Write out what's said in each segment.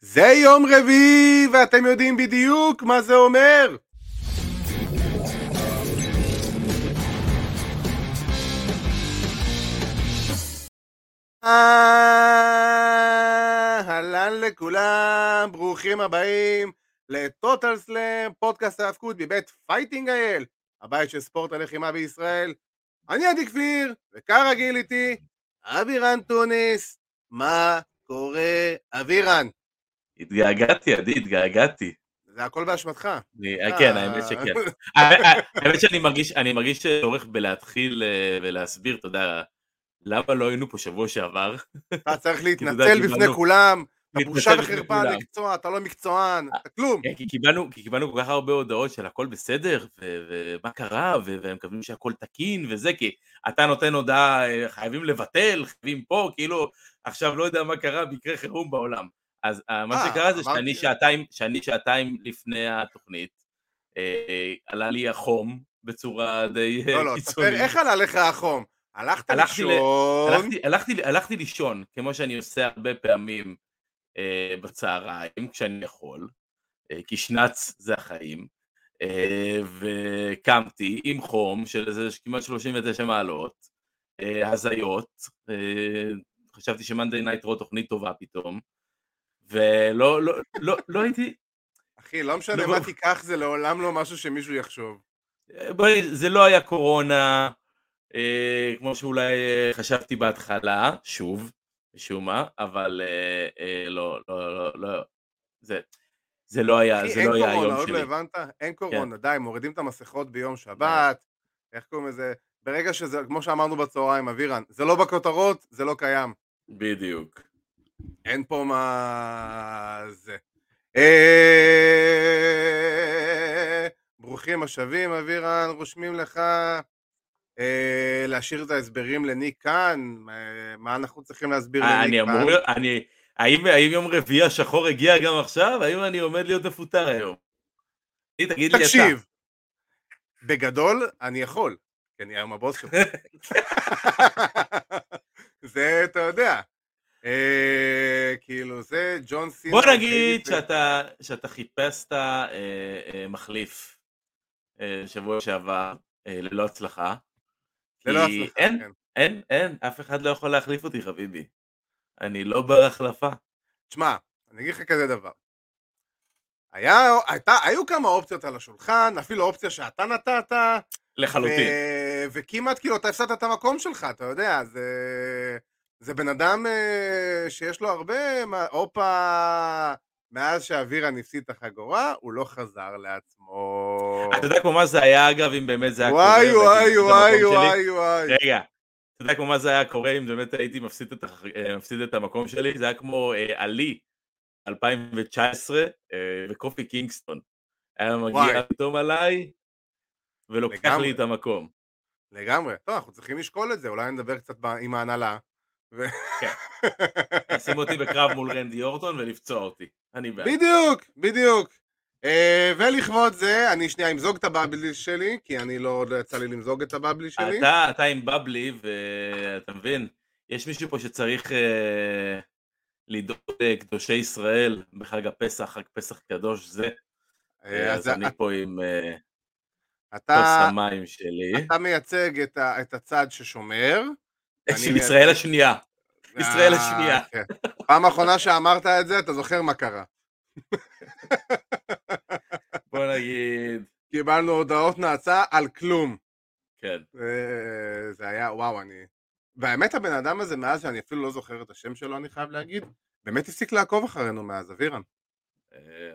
זה יום רביעי, ואתם יודעים בדיוק מה זה אומר. אהלן לכולם, ברוכים הבאים לטוטל סלאם, פודקאסט ההאבקות מבית Fighting IL, הבית של ספורט הלחימה בישראל. אני עדי כפיר, וכרגיל איתי, אבירן טוניס. מה קורה, אבירן? התגעגעתי, עדי, התגעגעתי. זה הכל באשמתך. אני- כן, האמת שכן. ה- ה- האמת שאני מרגיש, צורך בלהתחיל אה, ולהסביר, אתה יודע, למה לא היינו פה שבוע שעבר? אתה צריך להתנצל בפני כולם, אתה בושה וחרפה על כולם. מקצוע, אתה לא מקצוען, אתה כלום. כן, כי קיבלנו, כי קיבלנו כל כך הרבה הודעות של הכל בסדר, ומה קרה, והם מקווים שהכל תקין וזה, כי אתה נותן הודעה, אה, חייבים לבטל, חייבים פה, כאילו, עכשיו לא יודע מה קרה, מקרה חירום בעולם. אז אה, מה אה, שקרה זה שאני שעתיים, שאני שעתיים לפני התוכנית, אה, עלה לי החום בצורה די אה, לא, לא, קיצונית. תספר איך עלה לך החום. הלכת לישון, הלכתי, לישון, כמו שאני עושה הרבה פעמים בצהריים, כשאני יכול, כי שנץ זה החיים, וקמתי עם חום של איזה כמעט 39 מעלות, הזיות, חשבתי שמאנדי נייט רו תוכנית טובה פתאום, ולא לא, לא, לא הייתי, אחי, לא משנה לא. מה תיקח, זה לעולם לא משהו שמישהו יחשוב. בואי, זה לא היה קורונה, אה, כמו שאולי אה, חשבתי בהתחלה, שוב, משום מה, אבל אה, אה, לא, לא, לא, לא, זה, זה לא היה, אחי, זה אין לא היה קורונה, היום עוד לא שלי. הבנת? אין קורונה, די, מורידים את המסכות ביום שבת, איך קוראים לזה? ברגע שזה, כמו שאמרנו בצהריים, אבירן, זה לא בכותרות, זה לא קיים. בדיוק. אין פה מה... זה. אה, ברוכים השבים, אבירן, רושמים לך אה, להשאיר את ההסברים לניק כאן, מה אנחנו צריכים להסביר אה, לניק כאן? אני, האם, האם יום רביעי השחור הגיע גם עכשיו? האם אני עומד להיות מפוטר היום? תגיד לי אתה. תקשיב, בגדול, אני יכול, כי אני היום הבוס שלך. זה, אתה יודע. אה, כאילו, זה ג'ון סינה. בוא נגיד שאתה, חיפשת אה, אה, מחליף שבוע שעבר, ללא הצלחה. ללא הצלחה, כן. אין, אין, אף אחד לא יכול להחליף אותי, חביבי. אני לא בר החלפה. תשמע, אני אגיד לך כזה דבר. היה, הייתה, היו כמה אופציות על השולחן, אפילו אופציה שאתה נתת, לחלוטין. ו- וכמעט כאילו אתה הפסדת את המקום שלך, אתה יודע, זה, זה בן אדם אה, שיש לו הרבה, הופה, מאז שאבירן הפסיד את החגורה, הוא לא חזר לעצמו. אתה יודע כמו מה זה היה, אגב, אם באמת זה היה קורה? וואי וואי וואי? וואי וואי. רגע, אתה יודע כמו מה זה היה קורה אם באמת הייתי מפסיד את, הח... אה, מפסיד את המקום שלי? זה היה כמו אה, עלי, 2019, אה, וקופי קינגסטון. היה מגיע וואי. פתאום עליי, ולוקח לגמרי. לי את המקום. לגמרי. טוב, אנחנו צריכים לשקול את זה, אולי נדבר קצת עם ההנהלה. כן. שים אותי בקרב מול רנדי אורטון ולפצוע אותי. אני בעד. בדיוק, בדיוק. אה, ולכבוד זה, אני שנייה אמזוג את הבבלי שלי, כי אני לא, עוד לא יצא לי למזוג את הבבלי שלי. אתה, אתה עם בבלי, ואתה מבין, יש מישהו פה שצריך אה, לדאוג לקדושי ישראל בחג הפסח, חג פסח קדוש זה. אה, אז אז אני פה עם אה, כוס אתה, המים שלי. אתה מייצג את, ה, את הצד ששומר. של ישראל השנייה. ישראל אה, השנייה. כן. פעם אחרונה שאמרת את זה, אתה זוכר מה קרה. בוא נגיד, קיבלנו הודעות נאצה על כלום. כן. אה, זה היה, וואו, אני... והאמת, הבן אדם הזה, מאז שאני אפילו לא זוכר את השם שלו, אני חייב להגיד, באמת הפסיק לעקוב אחרינו מאז, אבירן. אה,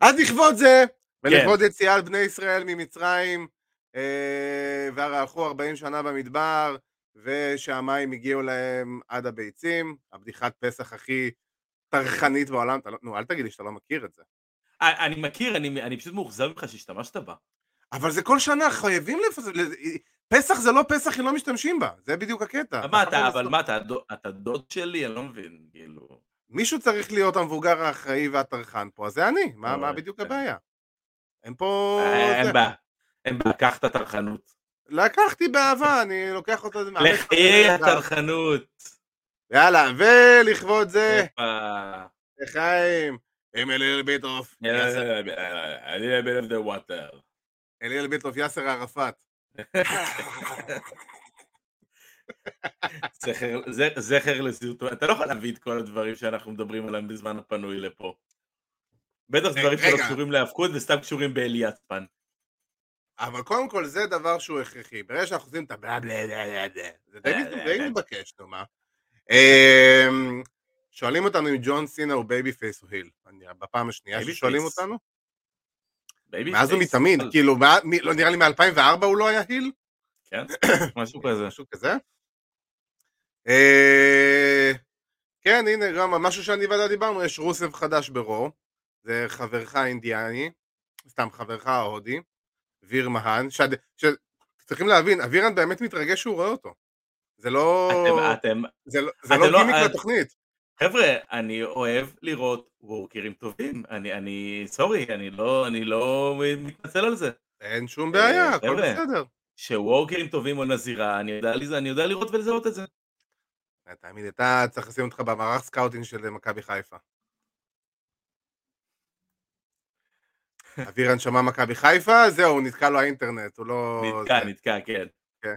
אז לכבוד זה, כן. ולכבוד יציאת בני ישראל ממצרים, והלכו 40 שנה במדבר, ושהמים הגיעו להם עד הביצים, הבדיחת פסח הכי טרחנית בעולם, אתה לא, נו, אל תגיד לי שאתה לא מכיר את זה. אני מכיר, אני אני פשוט מאוכזב ממך שהשתמשת בה. אבל זה כל שנה, חייבים לפזר, פסח זה לא פסח אם לא משתמשים בה, זה בדיוק הקטע. מה אתה, אבל מה אתה, אתה דוד שלי? אני לא מבין, כאילו. מישהו צריך להיות המבוגר האחראי והטרחן פה, אז זה אני, מה, אוי, בדיוק. הבעיה? אין פה... אה. אין בעיה, אין בעיה, קח את הטרחנות. לקחתי באהבה, אני לוקח. מאמץ לחיי. הטרחנות. יאללה, ולכבוד זה. לחיים. עם a little bit of יאסר- a little bit of the water. a little bit of יאסר ערפאת. זכר- לסרטון, אתה לא יכול להביא את כל הדברים שאנחנו מדברים עליהם בזמן הפנוי לפה. בטח אה, דברים שלא. קשורים להאבקות וסתם קשורים באליאספן. אבל קודם כל זה דבר שהוא הכרחי. ברגע שאנחנו עושים את הבלה בלה בלה בלה בלה, זה די מת- די מתבקש, נו מה. אמ, שואלים אותנו אם ג'ון סינה הוא babyface או heel. בפעם השנייה ששואלים. אותנו. מאז ומתמיד, אבל- כאילו, לא נראה לי מ-2004 הוא לא היה heel? כן, משהו כזה. משהו כזה. אה, כן, הנה, גם משהו שאני ואתה דיברנו, יש רוסב חדש ברו, זה חברך האינדיאני, סתם חברך ההודי, ויר מהן, שעד- שצריכים להבין, אבירן באמת מתרגש שהוא רואה אותו. זה לא... אתם, אתם, זה לא- זה אתם לא לא- גימיק אה, לתוכנית. חבר'ה, אני אוהב לראות וורקרים טובים. אני, אני, סורי, אני לא, אני לא מתנצל על זה. אין שום בעיה, אה, הכל חבר'ה. בסדר. שוורקרים טובים עונה זירה, אני יודע, אני יודע לראות ולזהות את זה. תאמין, אתה צריך לשים אותך במערך scouting של מכבי חיפה. אבירן שמע מכבי חיפה, זהו, נתקע לו האינטרנט, הוא לא... נתקע, זה. נתקע, כן. כן.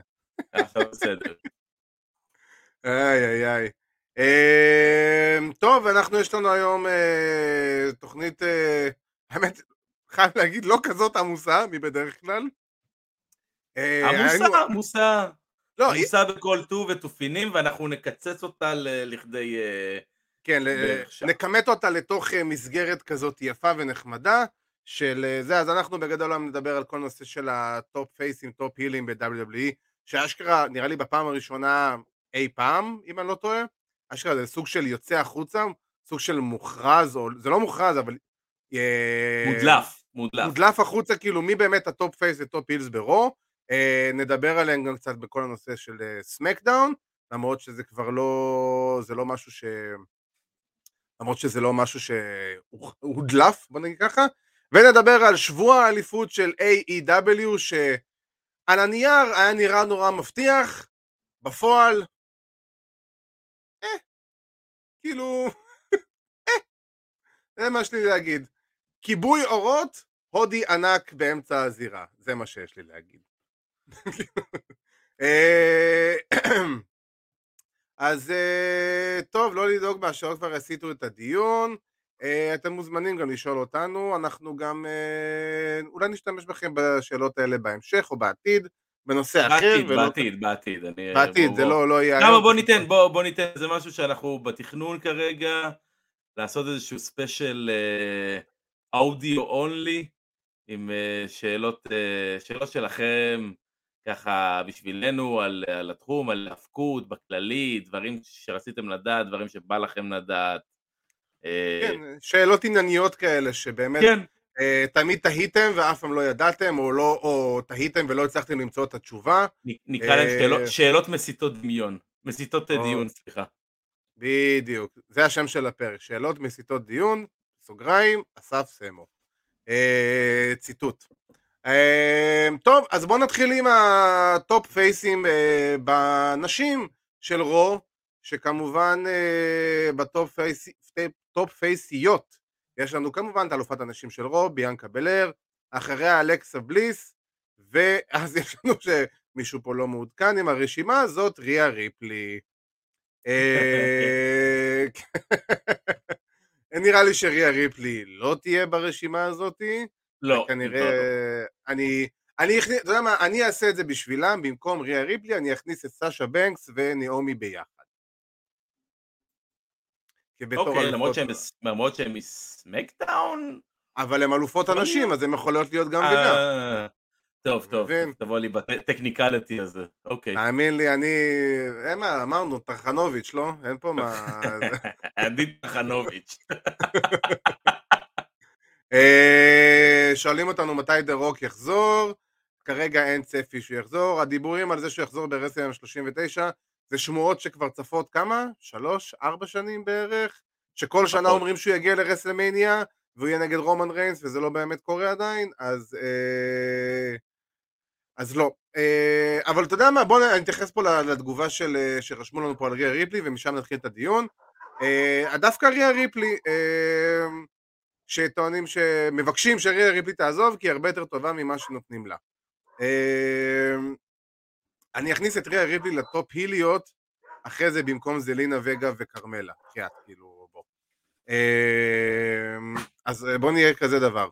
עכשיו בסדר. איי איי איי. אמ, טוב, אנחנו יש לנו היום אה, תוכנית, אה, האמת, חייב להגיד, לא כזאת עמוסה מבדרך כלל. אה, עמוסה, עמוסה. לא, עמוסה בכל טוב ותופינים, ואנחנו נקצץ אותה ל- לכדי... כן. נקמט אותה לתוך מסגרת כזאת יפה ונחמדה של אה, זה, אז אנחנו בגדול היום נדבר על כל נושא של ה top פייסים, top הילים ב-WWE, שאשכרה, נראה לי בפעם הראשונה אי פעם, אם אני לא טועה, אשכרה זה סוג של יוצא החוצה, סוג של מוכרז, או זה לא מוכרז, אבל... אה, מודלף, מודלף. מודלף החוצה, כאילו מי באמת ה top face ו top heels ברו, אה, נדבר עליהם גם קצת בכל הנושא של סמקדאון, למרות שזה כבר לא, זה לא משהו ש... למרות שזה לא משהו שהודלף, בוא נגיד ככה, ונדבר על שבוע האליפות של AEW, שעל הנייר היה נראה נורא מבטיח, בפועל, אה, כאילו, אה, זה מה שיש להגיד. כיבוי אורות, הודי ענק באמצע הזירה, זה מה שיש לי להגיד. אה, אז אה, טוב, לא לדאוג, מהשעות כבר עשיתו את הדיון. אה, אתם מוזמנים גם לשאול אותנו, אנחנו גם אה, אולי נשתמש בכם בשאלות האלה בהמשך או בעתיד, בנושא אחר. בעתיד, ולא- בעתיד, בעתיד. אני- בעתיד, בוא- זה בוא. לא לא יהיה... למה. בוא ניתן, בוא, בוא ניתן, זה משהו שאנחנו בתכנון כרגע, לעשות איזשהו ספיישל אודיו אונלי, עם אה, שאלות, אה, שאלות שלכם, ככה בשבילנו על, על התחום, על האבקות בכללי, דברים שרציתם לדעת, דברים שבא לכם לדעת. אה, כן, שאלות ענייניות כאלה, שבאמת כן, אה, תמיד תהיתם ואף פעם לא ידעתם, או, לא, או תהיתם ולא הצלחתם למצוא את התשובה. נקרא להם אה, שאלות, שאלות מסיתות דמיון, מסיתות אה, או. דיון, סליחה. בדיוק, זה השם של הפרק, שאלות מסיתות דיון, סוגריים, אסף סמו. אה, ציטוט. אה, טוב, אז בואו נתחיל עם ה top פייסים אה, בנשים של רו, שכמובן אה, ב top face, top פייסיות, יש לנו כמובן את אלופת הנשים של רו, ביאנקה בלר, אחריה אלכסה בליס, ואז יש לנו שמישהו פה לא מעודכן עם הרשימה הזאת, ריה ריפלי. אה, נראה לי שריה ריפלי לא תהיה ברשימה הזאתי, לא, כנראה, לא, לא. אני, אני אכניס, אתה יודע מה, אני אעשה את זה בשבילם, במקום ריה ריפלי, אני אכניס את סאשה בנקס ונעמי ביחד. אוקיי, למרות שהם למרות שהם מסמקדאון? אבל הן אלופות הנשים, להיות. אז הן יכולות להיות גם וגם. אה, טוב, טוב? תבוא לי בטכניקליטי הזה, אוקיי. תאמין לי, אני... אין מה, אמרנו, טרחנוביץ', לא? אין פה מה... עדי טחנוביץ'. אה, שואלים אותנו מתי דה רוק יחזור, כרגע אין צפי שהוא יחזור, הדיבורים על זה שהוא יחזור ברסלם 39 זה שמועות שכבר צפות כמה? שלוש, ארבע שנים בערך? שכל שנה פחות. אומרים שהוא יגיע לרסלמניה והוא יהיה נגד רומן ריינס וזה לא באמת קורה עדיין, אז... אה, אז לא. אה, אבל אתה יודע מה, בוא נ- אני אתייחס פה לתגובה של, אה, שרשמו לנו פה על ריה ריפלי ומשם נתחיל את הדיון. אה, דווקא ריה ריפלי, אה, שטוענים שמבקשים שריה ריפלי תעזוב, כי היא הרבה יותר טובה ממה שנותנים לה. אה, אני אכניס את ריה ריפלי ל top היליות, אחרי זה במקום זלינה וגה וכרמלה. בחייאת, כאילו, בוא. אז בוא נהיה כזה דבר.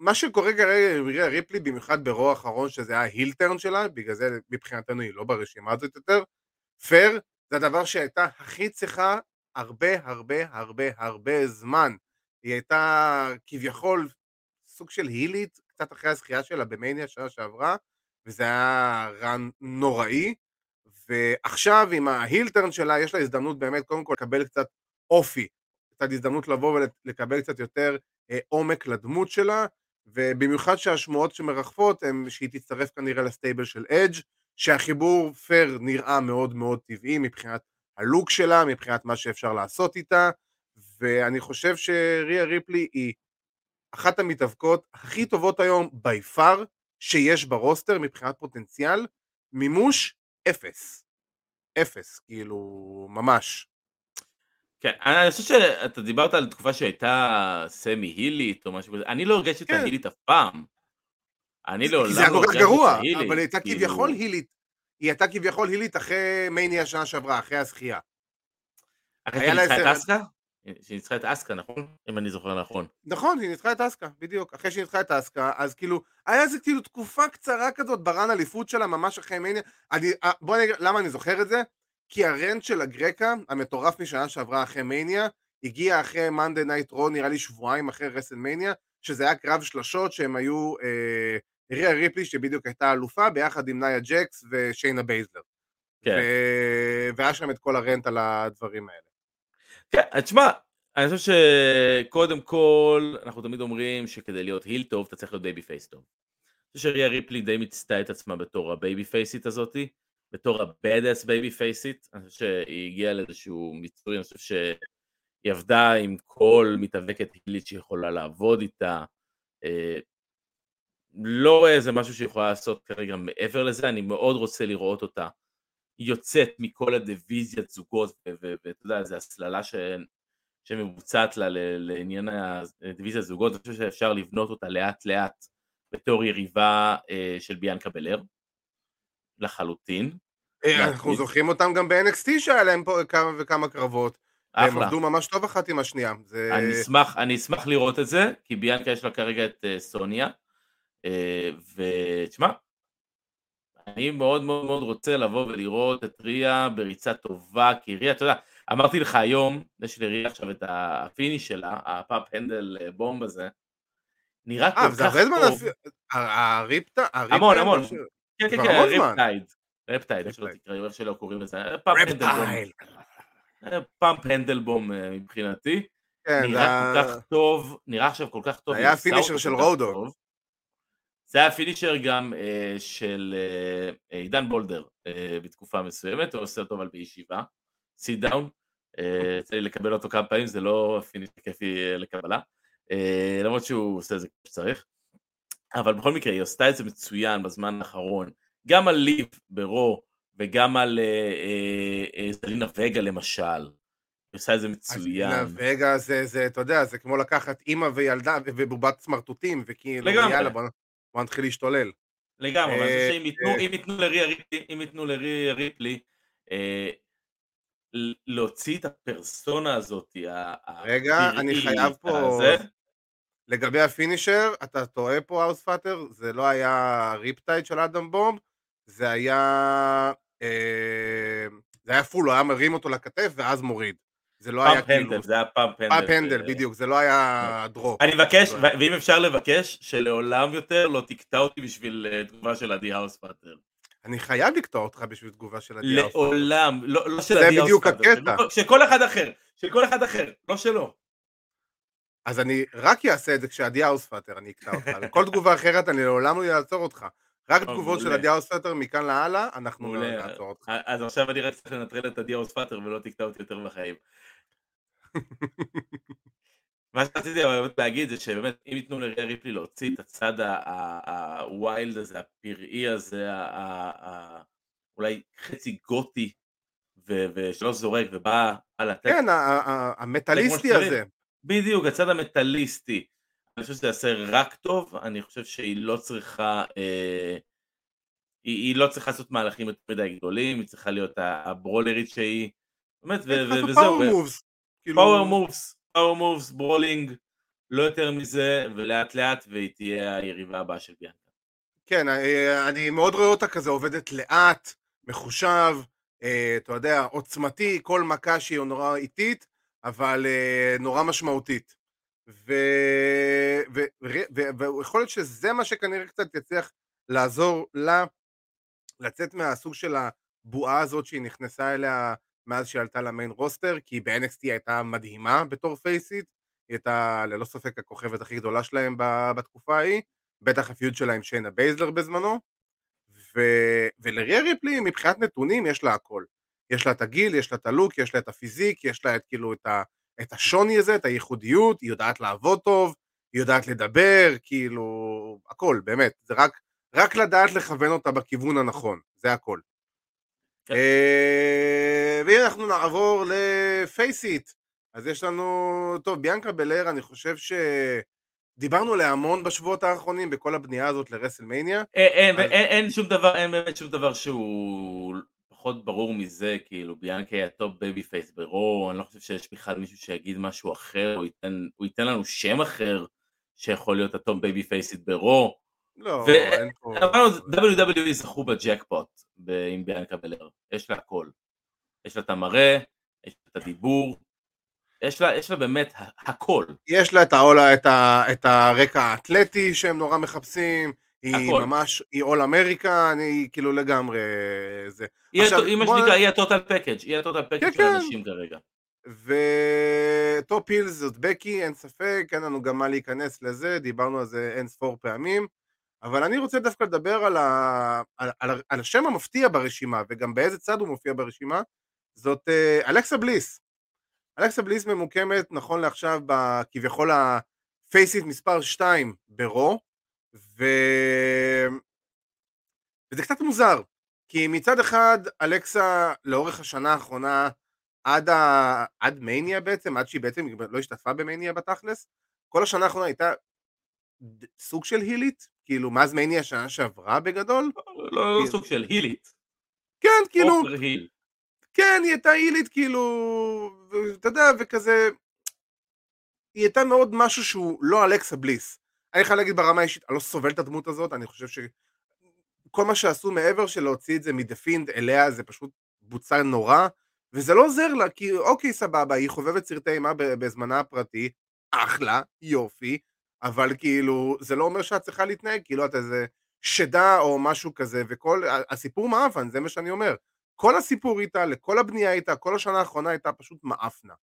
מה שקורה כרגע עם ריה ריפלי, במיוחד ברוע האחרון, שזה היה הילטרן שלה, בגלל זה מבחינתנו היא לא ברשימה הזאת יותר, פייר, זה הדבר שהייתה הכי צריכה הרבה הרבה הרבה הרבה זמן. היא הייתה כביכול סוג של הילית, קצת אחרי הזכייה שלה במניה שנה שעברה, וזה היה רן נוראי, ועכשיו עם ההילטרן שלה יש לה הזדמנות באמת קודם כל לקבל קצת אופי, קצת הזדמנות לבוא ולקבל קצת יותר אה, עומק לדמות שלה, ובמיוחד שהשמועות שמרחפות הן שהיא תצטרף כנראה לסטייבל של אדג' שהחיבור פייר נראה מאוד מאוד טבעי מבחינת הלוק שלה, מבחינת מה שאפשר לעשות איתה, ואני חושב שריה ריפלי היא אחת המתאבקות הכי טובות היום בי פאר שיש ברוסטר מבחינת פוטנציאל, מימוש אפס. אפס, כאילו, ממש. כן, אני חושב שאתה דיברת על תקופה שהייתה סמי הילית או משהו כזה, אני לא הרגשתי את כן. ההילית אף פעם. אני לעולם לא הרגשתי את ההילית. זה היה כל כך גרוע, אבל היא הייתה כאילו- כביכול הילית. היא הייתה כביכול הילית אחרי מייני השנה שעברה, אחרי הזכייה. אחרי את אסקה? שהיא ניצחה את אסקה, נכון? אם אני זוכר נכון. נכון, היא ניצחה את אסקה, בדיוק. אחרי שהיא ניצחה את אסקה, אז כאילו, היה איזה כאילו תקופה קצרה כזאת ב run אליפות שלה, ממש אחרי מניה... אני, אה, בוא נגיד, למה אני זוכר את זה? כי ה rant של הגרקה, המטורף משנה שעברה אחרי מניה, הגיע אחרי מאנדיי נייט רו, נראה לי שבועיים אחרי רסלמניה, שזה היה קרב שלשות שהם היו אה, ריה ריפלי שבדיוק הייתה אלופה, ביחד עם נאיה ג'קס ושיינה בייזלר. כן. ו... והיה שם את כל ה rant על הדברים האלה. כן, תשמע, אני חושב שקודם כל, אנחנו תמיד אומרים שכדי להיות heel טוב, אתה צריך להיות baby face טוב. אני חושב שריה ריפלי די מיצתה את עצמה בתור ה baby פייסית הזאתי. בתור ה-badass baby פייסית, אני חושב שהיא הגיעה לאיזשהו מיצוי, אני חושב שהיא עבדה עם כל מתאבקת הילית שיכולה לעבוד איתה, אה, לא רואה איזה משהו שהיא יכולה לעשות כרגע מעבר לזה, אני מאוד רוצה לראות אותה יוצאת מכל הדיוויזיית זוגות, ואתה יודע, זו הסללה ש... שמבוצעת לה לעניין הדיוויזיית זוגות, אני חושב שאפשר לבנות אותה לאט לאט בתור יריבה אה, של ביאנקה בלר. לחלוטין. אה, אנחנו זוכרים אותם גם ב-NXT שהיה להם פה כמה וכמה קרבות. אחלה. הם עבדו ממש טוב אחת עם השנייה. זה... אני, אשמח, אני אשמח לראות את זה, כי ביאנקה יש לה כרגע את אה, סוניה, ותשמע, אני מאוד מאוד מאוד רוצה לבוא ולראות את ריה בריצה טובה, כי ריה, אתה יודע, אמרתי לך היום, יש לריה עכשיו את ה finish שלה, ה pump handle bomb הזה, נראה כל כך טוב. הריפטייד? המון, המון. כן, כן, כן, ריפטייד. ריפטייד, איך שלא תקרא, איך שלא קוראים לזה. ריפטייד. pump handle bomb אה, מבחינתי. כן, נראה כל כך טוב, נראה עכשיו כל כך טוב. היה ה finisher של רודו. זה היה finisher גם אה, של אה, עידן בולדר בתקופה מסוימת, הוא עושה אותו אבל בישיבה, sit down, יצא לי לקבל אותו כמה פעמים, זה לא finisher כיפי לקבלה, למרות שהוא עושה את זה כמו שצריך. אבל בכל מקרה היא עשתה את זה מצוין בזמן האחרון, גם על ליב ברו וגם על זלינה אה, אה, אה וגה למשל. היא עושה את זה מצוין. זלינה וגה זה, זה, אתה יודע, זה כמו לקחת אימא וילדה ובובת סמרטוטים, וכאילו, יאללה, בוא, בוא נתחיל להשתולל. לגמרי, אבל אני חושב שאם ייתנו, אם ייתנו לריה ריפלי, אה, להוציא את הפרסונה הזאת, רגע, אני חייב פה... לגבי ה finisher, אתה טועה פה האוס פאטר, זה לא היה ריפטייד של אדם בומב, זה היה... אה, זה היה full, הוא היה מרים אותו לכתף ואז מוריד. זה לא היה כאילו... זה היה pump handle. pump handle, בדיוק, זה לא היה drop. אני מבקש, ואם אפשר לבקש, שלעולם יותר לא תקטע אותי בשביל אה, תגובה של עדי האוס פאטר. אני חייב לקטוע אותך בשביל תגובה של עדי האוס פאטר. לעולם, לא, לא של עדי האוס פאטר. זה בדיוק הקטע. של כל אחד אחר, של כל אחד אחר, לא שלו. אז אני רק אעשה את זה כשעדי האוספאטר, אני אקטע אותך. כל תגובה אחרת אני לעולם לא אעצור אותך. רק תגובות של עדי האוספאטר מכאן להלאה, אנחנו נעצור אותך. אז עכשיו אני רק צריך לנטרל את עדי האוספאטר ולא תקטע אותי יותר בחיים. מה שרציתי להגיד זה שבאמת אם ייתנו לריה ריפלי להוציא את הצד ה wild הזה, הפראי הזה, אולי חצי גותי ושלא זורק ובא לתת... כן, המטאליסטי הזה. בדיוק, הצד המטאליסטי. אני חושב שזה יעשה רק טוב, אני חושב שהיא לא צריכה... אה, היא לא צריכה לעשות מהלכים יותר מדי גדולים, היא צריכה להיות הברולרית שהיא, באמת, וזהו. moves. power moves, power moves, brawling, לא יותר מזה, ולאט לאט, והיא תהיה היריבה הבאה של ביאנקה. כן, אה, אני מאוד רואה אותה כזה עובדת לאט, מחושב, אה, אתה יודע, עוצמתי, כל מכה שהיא נורא איטית, אבל אה, נורא משמעותית. ויכול להיות שזה מה שכנראה קצת יצליח לעזור לה לצאת מהסוג של הבועה הזאת שהיא נכנסה אליה מאז שהיא עלתה למיין רוסטר, כי ב-NXT היא הייתה מדהימה בתור פייסית, היא הייתה ללא ספק הכוכבת הכי גדולה שלהם בתקופה ההיא, בטח ה-feud שלה עם שיינה בייזלר בזמנו, ו... ולריאה ריפלי מבחינת נתונים יש לה הכל. יש לה את הגיל, יש לה את ה-look, יש לה את ה-physique, יש לה את כאילו את, ה... את השוני הזה, את הייחודיות, היא יודעת לעבוד טוב, היא יודעת לדבר, כאילו, הכל, באמת, זה רק, רק לדעת לכוון אותה בכיוון הנכון, זה הכל. כן. אה, והנה אנחנו נעבור לפייסיות, אז יש לנו, טוב, ביאנקה בלר, אני חושב ש... דיברנו עליה המון בשבועות האחרונים בכל הבנייה הזאת לרסלמניה. אין, אז... אין, אין, אין שום דבר, אין באמת שום דבר שהוא פחות ברור מזה, כאילו ביאנקה היה top babyface ב-Raw, אני לא חושב שיש בכלל מישהו שיגיד משהו אחר, הוא ייתן, הוא ייתן לנו שם אחר שיכול להיות ה-top בייבי פייסית ב-Raw. לא, ו... אין פה... WWE זכו בג'קפוט עם ביאנקה בלר, יש לה הכל. יש לה את המראה, יש לה את הדיבור, יש לה, יש לה באמת הכל. יש לה את, העולה, את, ה, את הרקע האתלטי שהם נורא מחפשים, היא הכל. ממש, היא אול אמריקה, אני כאילו לגמרי זה. היא עכשיו, מה בוא... שנקרא, היא הטוטל פקאג', היא הטוטל פקאג' של כן. אנשים כרגע. וטופ הילס זאת בקי, אין ספק, אין לנו גם מה להיכנס לזה, דיברנו על זה אין ספור פעמים, אבל אני רוצה דווקא לדבר על, ה... על, על, על השם המפתיע ברשימה, וגם באיזה צד הוא מופיע ברשימה, זאת uh, אלכסה בליס. אלכסה בליס ממוקמת נכון לעכשיו בכביכול הפייסיט מספר 2 ברו, ו... וזה קצת מוזר, כי מצד אחד אלכסה לאורך השנה האחרונה עד, ה... עד מניה בעצם, עד שהיא בעצם לא השתתפה במניה בתכלס, כל השנה האחרונה הייתה סוג של הילית, כאילו מאז מניה השנה שעברה בגדול. לא, לא, לא סוג של הילית. כן, כאילו... כן, היא הייתה הילית כאילו, אתה יודע, וכזה, היא הייתה מאוד משהו שהוא לא אלכסה בליס. אני יכול להגיד ברמה האישית, אני לא סובל את הדמות הזאת, אני חושב שכל מה שעשו מעבר של להוציא את זה מדפינד אליה זה פשוט בוצע נורא, וזה לא עוזר לה, כי אוקיי, סבבה, היא חובבת סרטי אימה בזמנה הפרטי, אחלה, יופי, אבל כאילו, זה לא אומר שאת צריכה להתנהג כאילו את איזה שדה או משהו כזה, וכל, הסיפור מאפן, זה מה שאני אומר. כל הסיפור איתה, לכל הבנייה איתה, כל השנה האחרונה הייתה פשוט מאפנה.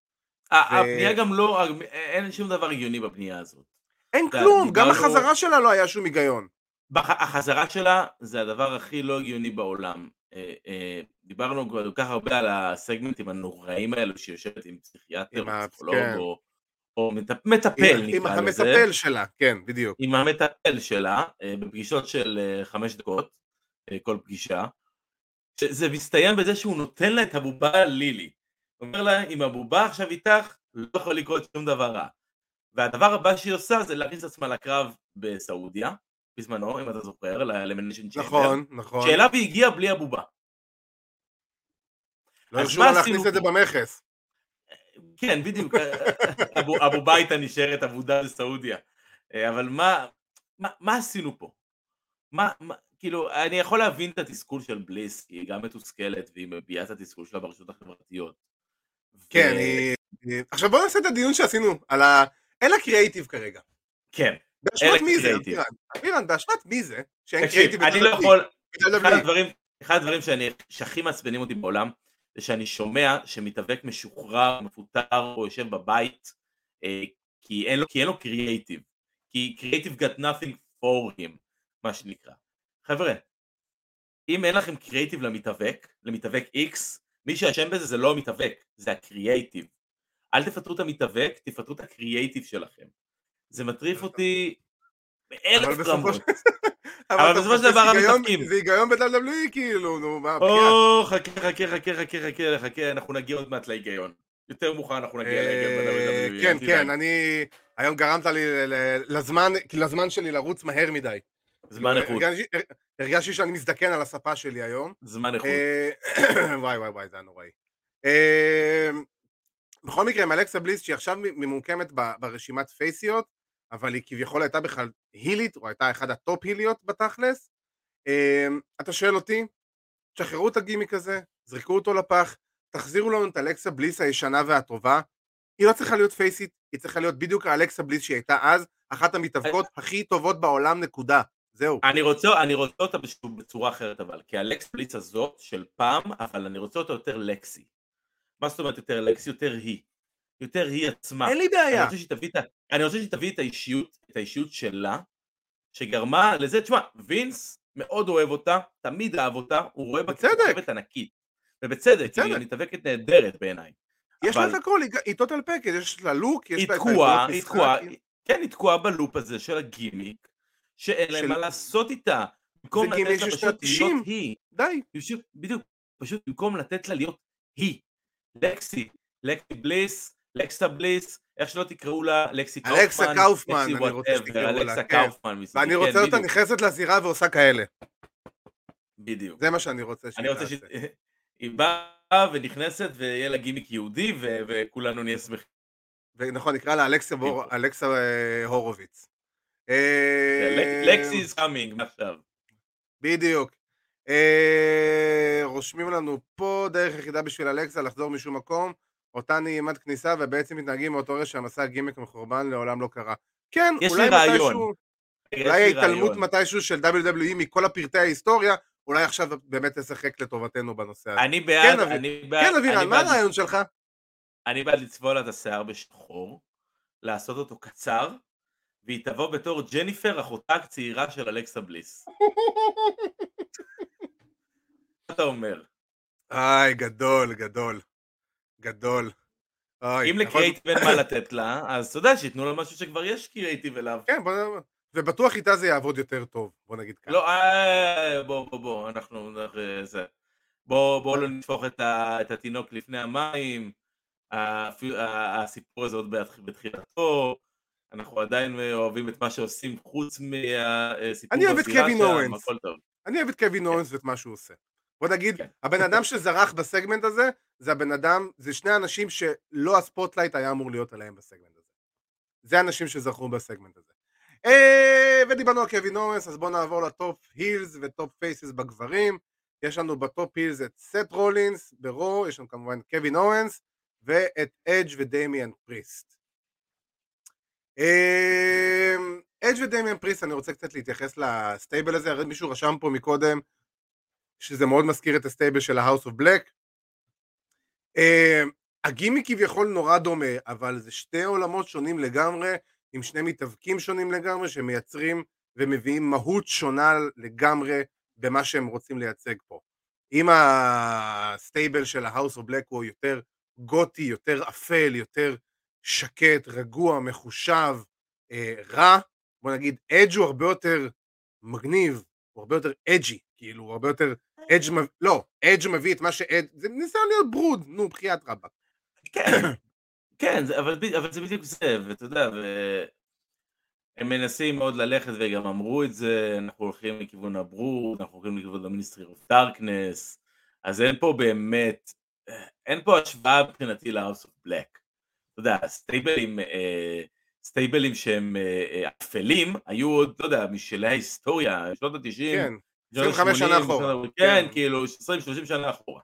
הבנייה גם לא, אין שום דבר הגיוני בבנייה הזאת. אין כלום, גם החזרה שלה לא היה שום היגיון. החזרה שלה זה הדבר הכי לא הגיוני בעולם. אה, אה, דיברנו כל כך הרבה על הסגמנטים הנוראים האלו שיושבת עם פסיכיאטר או פסיכולוג כן. או מטפל נקרא לזה. עם המטפל שלה, כן, בדיוק. עם המטפל שלה, אה, בפגישות של חמש דקות, כל פגישה. שזה מסתיים בזה שהוא נותן לה את הבובה לילי. הוא אומר לה, אם הבובה עכשיו איתך, לא יכול לקרות שום דבר רע. והדבר הבא שהיא עושה זה להכניס את עצמה לקרב בסעודיה, בזמנו, אם אתה זוכר, למנשן צ'מבר. נכון, נכון. שאליו היא הגיעה בלי הבובה. לא הרשו לה להכניס את זה במכס. כן, בדיוק. הבובה הייתה נשארת אבודה בסעודיה. אבל מה, מה, מה עשינו פה? מה, מה, כאילו, אני יכול להבין את התסכול של בליס, היא גם מתוסכלת והיא מביעה את התסכול שלה ברשתות החברתיות. כן, ו... היא... עכשיו בוא נעשה את הדיון שעשינו על ה... אין לה קריאייטיב כרגע. כן. באשמת מי זה, אבירן? אבירן, באשמת מי זה? שאין קריאייטיב אני לא יכול... אחד הדברים, אחד הדברים שאני, שהכי מעצבנים אותי בעולם, זה שאני שומע שמתאבק משוחרר, מפוטר, או יושב בבית, אה, כי אין לו, כי אין לו קריאייטיב. כי קריאייטיב got nothing for him, מה שנקרא. חבר'ה, אם אין לכם קריאיטיב למתאבק, למתאבק X, מי שאשם בזה זה לא המתאבק, זה הקריאייטיב. אל תפטרו את המתאבק, תפטרו את הקריאייטיב שלכם. זה מטריף אותי באלף רמות. אבל בסופו של דבר המתאבקים. זה היגיון ב-WWE כאילו, נו, מה. או, חכה, חכה, חכה, חכה, חכה, חכה, אנחנו נגיע עוד מעט להיגיון. יותר מאוחר אנחנו נגיע להיגיון אה, ב-WWE. כן, כן. אני... היום גרמת לי לזמן, לזמן שלי לרוץ מהר מדי. זמן איכות, הרגשתי- שאני מזדקן על הספה שלי היום. זמן איכות. אה, וואי וואי וואי, זה היה נוראי. אה, בכל מקרה, עם אלכסה בליס, שהיא עכשיו ממוקמת ברשימת פייסיות, אבל היא כביכול הייתה בכלל הילית, או הייתה אחד ה-top היליות בתכלס. אה, אתה שואל אותי, תשחררו את הגימיק הזה, זרקו אותו לפח, תחזירו לנו את אלכסה בליס הישנה והטובה. היא לא צריכה להיות פייסית, היא צריכה להיות בדיוק האלכסה בליס שהיא הייתה אז, אחת המתאבקות הכי טובות בעולם, נקודה. זהו. אני רוצה, אני רוצה אותה בצורה אחרת אבל, כי אלכסה בליס הזאת של פעם, אבל אני רוצה אותה יותר לקסי. מה זאת אומרת יותר לקסי? יותר היא. יותר היא עצמה. אין לי אני בעיה. רוצה שהיא תביא את, אני תביא את האישיות, את האישיות שלה, שגרמה לזה, תשמע, וינס מאוד אוהב אותה, תמיד אהב אותה, הוא רואה בה בצדק. כוכבת ענקית. ובצדק, כי היא בצדק. מתאבקת נהדרת בעיניי. יש לה אבל- את הכל, היא- טוטל פקד, יש לה לוק, יש לה את תקועה, היכולות היא תקועה, כן, היא תקועה בלופ הזה של הגימיק, שאין להם מה לעשות איתה. במקום לתת לה פשוט להיות 90. היא. די. בדיוק, פשוט במקום לתת לה להיות היא. לקסי, לקסי בליס, לקסה בליס, איך שלא תקראו לה, לקסי קאופמן, אלכסה קאופמן, אני רוצה שתקראו לה, אלכסה כן. קאופמן, ואני כן, רוצה אותה נכנסת לזירה ועושה כאלה. בדיוק. זה מה שאני רוצה שהיא אני רוצה תעשה. שהיא באה ונכנסת ויהיה לה גימיק יהודי וכולנו נהיה שמחים. ונכון, נקרא לה אלכסה אה, הורוביץ. אה, לקסי is coming, עכשיו. בדיוק. אה, רושמים לנו פה דרך יחידה בשביל אלכסה לחזור משום מקום, אותה נעימת כניסה ובעצם מתנהגים מאותו רגע שהמסע הגימיק מחורבן לעולם לא קרה. כן, יש אולי לי רעיון. מתישהו, יש אולי לי ההתעלמות. מתישהו של WWE מכל הפרטי ההיסטוריה, אולי עכשיו באמת תשחק לטובתנו בנושא הזה. אני בעד, אביר- אני בעד, כן, אבירן, מה הרעיון שלך? אני בעד לצבוע לה את השיער בשחור, לעשות אותו קצר, והיא תבוא בתור ג'ניפר, אחותה הצעירה של אלכסה בליס. מה אתה אומר? איי, גדול, גדול. גדול. אוי, אם יכול- לקריאייטיב אין מה לתת לה, אז אתה יודע, שייתנו לה משהו שכבר יש קריאייטיב אליו. כן, בוא נ... ובטוח איתה זה יעבוד יותר טוב, בוא נגיד ככה. לא, אה, בוא, בוא, בוא, אנחנו, אנחנו, זה. בוא, בוא לא נשפוך את, ה, את התינוק לפני המים, הסיפור הזה עוד בתחילתו, אנחנו עדיין אוהבים את מה שעושים חוץ מהסיפור אני אוהב את קווין אורנס. אני אוהב את קווין אוונס ואת מה שהוא עושה. בוא נגיד, כן. הבן אדם שזרח בסגמנט הזה, זה הבן אדם, זה שני אנשים שלא ה-spotlight היה אמור להיות עליהם בסגמנט הזה. זה האנשים שזכו בסגמנט הזה. אה, ודיברנו על קווין אוונס, אז בואו נעבור ל-top heels ו-top faces בגברים. יש לנו ב-top heels את סת' רולינס ב-Raw, יש לנו כמובן קווין אוונס, ואת אדג' ודמיאן פריסט. אדג' ודמיאן פריסט, אני רוצה קצת להתייחס ל-stable הזה, הרי מישהו רשם פה מקודם שזה מאוד מזכיר את ה-stable של ה-House of Black. הגימיק כביכול נורא דומה, אבל זה שתי עולמות שונים לגמרי, עם שני מתאבקים שונים לגמרי, שמייצרים ומביאים מהות שונה לגמרי במה שהם רוצים לייצג פה. אם ה-stable של ה-House of Black הוא יותר גותי, יותר אפל, יותר שקט, רגוע, מחושב, אה, רע, בוא נגיד, אדג' הוא הרבה יותר מגניב, הוא הרבה יותר edgy, כאילו, הוא הרבה יותר, אדג' מב... לא, אדג' מביא את מה שאדג', זה ניסיון להיות Brood, נו, בחייאת רבאק. כן, כן, אבל, זה בדיוק זה, ואתה יודע, והם מנסים מאוד ללכת וגם אמרו את זה, אנחנו הולכים לכיוון ה-Brood, אנחנו הולכים לכיוון ה-Ministry of Darkness, אז אין פה באמת, אין פה השוואה מבחינתי ל-House of Black. אתה יודע, סטייבלים, אה, סטייבלים שהם אה, אה, אפלים, היו עוד, לא יודע, משלי ההיסטוריה, שנות ה-90, כן, 25 שנה ה-80, אחורה. כן, כן. כאילו, 20-30 שנה אחורה.